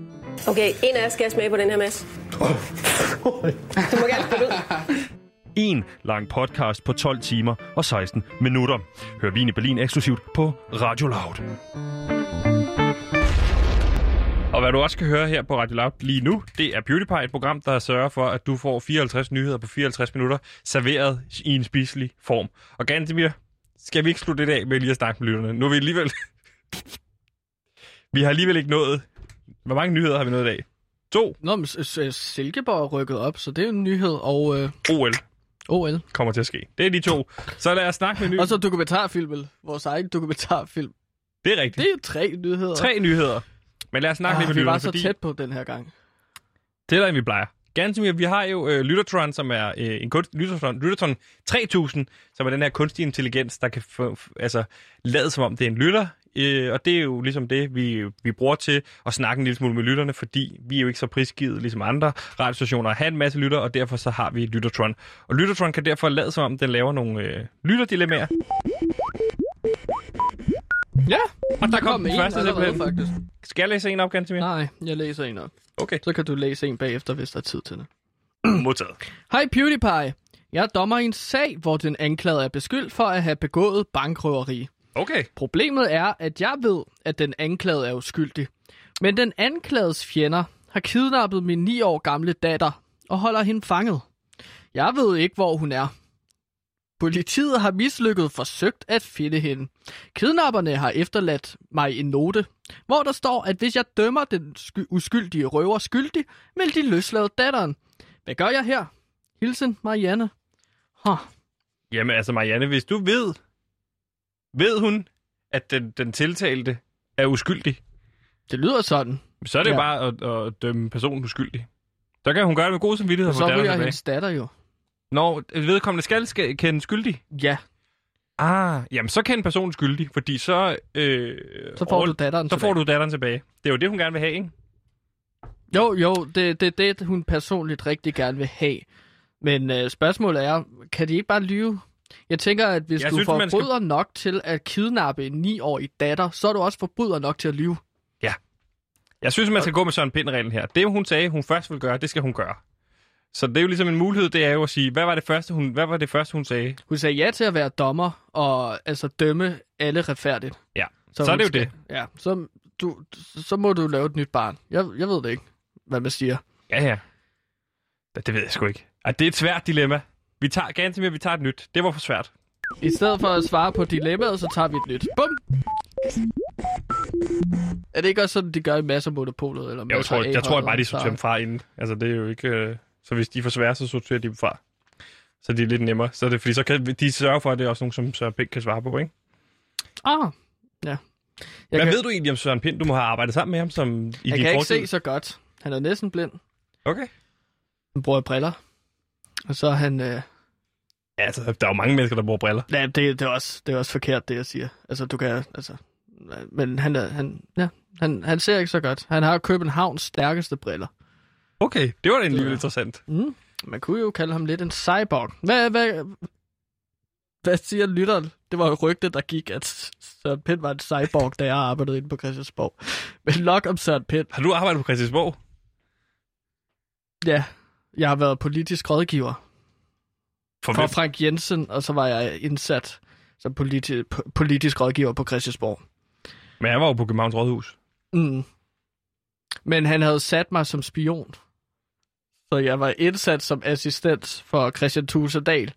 Okay, en af jer skal smage på den her, Mads. Du må gerne spille ud. En lang podcast på 12 timer og 16 minutter. Hør Vin i Berlin eksklusivt på Radio Loud. Og hvad du også kan høre her på Radio Loud lige nu, det er PewDiePie, et program, der sørger for, at du får 54 nyheder på 54 minutter, serveret i en spiselig form. Og Gantemir, skal vi ikke slutte det af med lige at snakke med lytterne? Nu er vi alligevel... [laughs] vi har alligevel ikke nået... Hvor mange nyheder har vi nået i dag? To. Nå, men Silkeborg er rykket op, så det er en nyhed. Og øh, OL OL. kommer til at ske. Det er de to. Så lad os snakke med ny. Og så dokumentarfilmen. Vores egen dokumentarfilm. Det er rigtigt. Det er tre nyheder. Tre nyheder. Men lad os snakke ah, lidt med vi var så fordi tæt på den her gang. det er der, vi plejer. Ganske vi har jo øh, Lyttertron, som er øh, en kunst, Lyttertron, Lyttertron 3000, som er den her kunstig intelligens, der kan få, altså, lade som om det er en lytter. Øh, og det er jo ligesom det, vi, vi bruger til at snakke en lille smule med lytterne, fordi vi er jo ikke så prisgivet ligesom andre radiostationer at have en masse lytter, og derfor så har vi Lyttertron. Og Lyttertron kan derfor lade som om, den laver nogle øh, lytterdilemmaer. Ja, Og der kom den en første simpelthen. faktisk. Skal jeg læse en op, Gansimir? Nej, jeg læser en op. Okay, Så kan du læse en bagefter, hvis der er tid til det. [clears throat] modtaget. Hej PewDiePie. Jeg er dommer i en sag, hvor den anklagede er beskyldt for at have begået bankrøveri. Okay. Problemet er, at jeg ved, at den anklagede er uskyldig. Men den anklagedes fjender har kidnappet min 9 år gamle datter og holder hende fanget. Jeg ved ikke, hvor hun er. Politiet har mislykket forsøgt at finde hende. Kidnapperne har efterladt mig en note, hvor der står, at hvis jeg dømmer den sky- uskyldige røver skyldig, vil de løslade datteren. Hvad gør jeg her? Hilsen, Marianne. Huh. Jamen altså, Marianne, hvis du ved, ved hun, at den, den tiltalte er uskyldig, Det lyder sådan. så er det ja. jo bare at, at dømme personen uskyldig. Så kan hun gøre det med god samvittighed Og så ryger hendes datter jo. Når vedkommende skal, skal kende skyldig, Ja, ah, jamen så kende personen skyldig, fordi så... Øh, så får over- du datteren så får tilbage. du datteren tilbage. Det er jo det, hun gerne vil have, ikke? Jo, jo, det det, er det, hun personligt rigtig gerne vil have. Men øh, spørgsmålet er, kan de ikke bare lyve? Jeg tænker, at hvis Jeg du synes, man skal- forbryder nok til at kidnappe en 9-årig datter, så er du også forbryder nok til at lyve. Jeg synes, man skal gå med Søren Pind-reglen her. Det, hun sagde, hun først vil gøre, det skal hun gøre. Så det er jo ligesom en mulighed, det er jo at sige, hvad var det første, hun, hvad var det første, hun sagde? Hun sagde ja til at være dommer og altså dømme alle retfærdigt. Ja, Så, så er det jo skal, det. Ja, så, du, så må du lave et nyt barn. Jeg, jeg ved det ikke, hvad man siger. Ja, ja. Det, ved jeg sgu ikke. Ej, det er et svært dilemma. Vi tager, ganske mere, vi tager et nyt. Det var for svært. I stedet for at svare på dilemmaet, så tager vi et nyt. Bum! Er det ikke også sådan, de gør i masser af monopolet? Eller Jeg tror, jeg tror bare, de så- dem fra inden. Altså, det er jo ikke... Øh... Så hvis de for svære, så sorterer de dem fra. Så det er lidt nemmere. Så er det, fordi så kan de sørge for, at det er også nogen, som Søren Pind kan svare på, ikke? Ah, ja. Jeg Hvad kan, ved du egentlig om Søren Pind? Du må have arbejdet sammen med ham som i jeg din kan ikke fortid. se så godt. Han er næsten blind. Okay. Han bruger briller. Og så er han... Øh... Ja, altså, der er jo mange mennesker, der bruger briller. Ja, det, det, er også, det er også forkert, det jeg siger. Altså, du kan... Altså, men han, er, han, ja, han, han ser ikke så godt. Han har Københavns stærkeste briller. Okay, det var da alligevel Ja. interessant. Mm. Man kunne jo kalde ham lidt en cyborg. Hvad, hvad, hvad siger lytteren? Det var jo rygte, der gik, at Søren Pind var en cyborg, da jeg arbejdede inde på Christiansborg. [laughs] Men nok om Søren Pind. Har du arbejdet på Christiansborg? Ja, jeg har været politisk rådgiver For, for? Frank Jensen, og så var jeg indsat som politi- po- politisk rådgiver på Christiansborg. Men han var jo på Københavns Rådhus. Mm. Men han havde sat mig som spion. Så jeg var indsat som assistent for Christian Tusedal.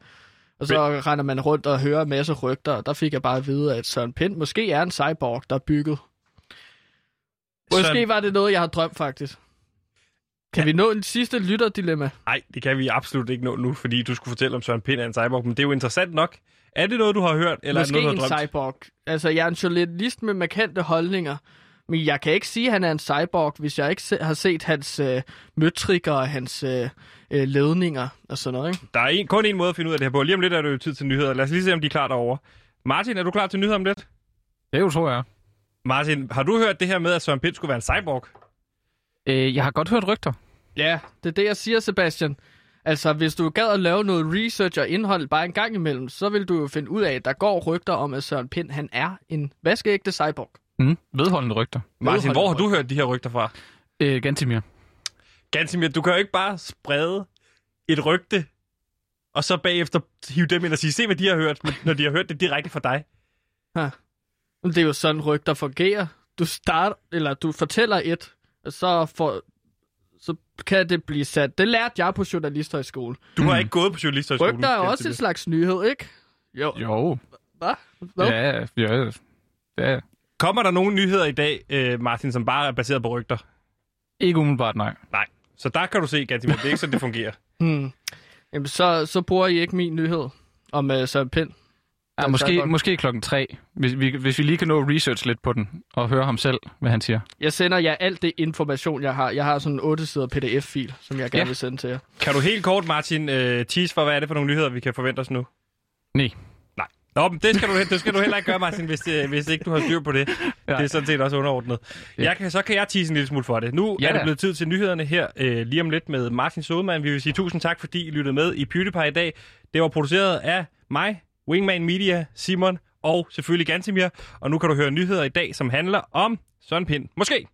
Og så render man rundt og hører en masse rygter, og der fik jeg bare at vide, at Søren Pind måske er en cyborg, der er bygget. Måske Søren- var det noget, jeg har drømt faktisk. Kan vi nå en sidste lytterdilemma? Nej, det kan vi absolut ikke nå nu, fordi du skulle fortælle om Søren Pind er en cyborg. Men det er jo interessant nok. Er det noget, du har hørt, eller Måske er det noget, en du har drømt? cyborg. Altså, jeg er en journalist med markante holdninger. Men jeg kan ikke sige, at han er en cyborg, hvis jeg ikke se, har set hans øh, møtrikker og hans øh, øh, ledninger og sådan noget, ikke? Der er en, kun en måde at finde ud af det her på. Lige om lidt er det jo tid til nyheder. Lad os lige se, om de er klar derovre. Martin, er du klar til nyheder om lidt? Det er jo, tror jeg. Martin, har du hørt det her med, at Søren Pind skulle være en cyborg? Øh, jeg har godt hørt rygter. Ja, det er det, jeg siger, Sebastian. Altså, hvis du gad at lave noget research og indhold bare en gang imellem, så vil du jo finde ud af, at der går rygter om, at Søren Pind, han er en vaskeægte cyborg. Mm. Vedholdende rygter. Martin, hvor har du hørt de her rygter fra? Øh, Gantimir. Gansimir, du kan jo ikke bare sprede et rygte, og så bagefter hive dem ind og sige, se hvad de har hørt, når de har hørt det direkte fra dig. Men Det er jo sådan, rygter fungerer. Du starter, eller du fortæller et, og så, får, så kan det blive sat. Det lærte jeg på journalisthøjskole. Du har ikke gået på journalisterskolen. Rygter er også en slags nyhed, ikke? Jo. Jo. Hvad? Hvad? Ja, ja, ja. Kommer der nogle nyheder i dag, øh, Martin, som bare er baseret på rygter? Ikke umiddelbart, nej. Nej. Så der kan du se, Gantimir, det er ikke sådan, det fungerer. [laughs] Hmm. Jamen, så, så bruger I ikke min nyhed om uh, Søren Pind. Ja, Jamen, så er måske, måske klokken tre, hvis vi, hvis vi lige kan nå research lidt på den, og høre ham selv, hvad han siger. Jeg sender jer alt det information, jeg har. Jeg har sådan en 8 sider pdf-fil, som jeg gerne Ja. vil sende til jer. Kan du helt kort, Martin, øh, tease for, hvad er det for nogle nyheder, vi kan forvente os nu? Nej. Nå, men det skal, du, det skal du heller ikke gøre, Martin, hvis, det, hvis ikke du har styr på det. [laughs] Ja. Det er sådan set også underordnet. Ja. Jeg kan, så kan jeg tease en lille smule for det. Nu Ja er det blevet tid til nyhederne her øh, lige om lidt med Martin Sodemann. Vi vil sige tusind tak, fordi I lyttede med i PewDiePie i dag. Det var produceret af mig, Wingman Media, Simon og selvfølgelig Gantemir. Og nu kan du høre nyheder i dag, som handler om Søren Pind. Måske.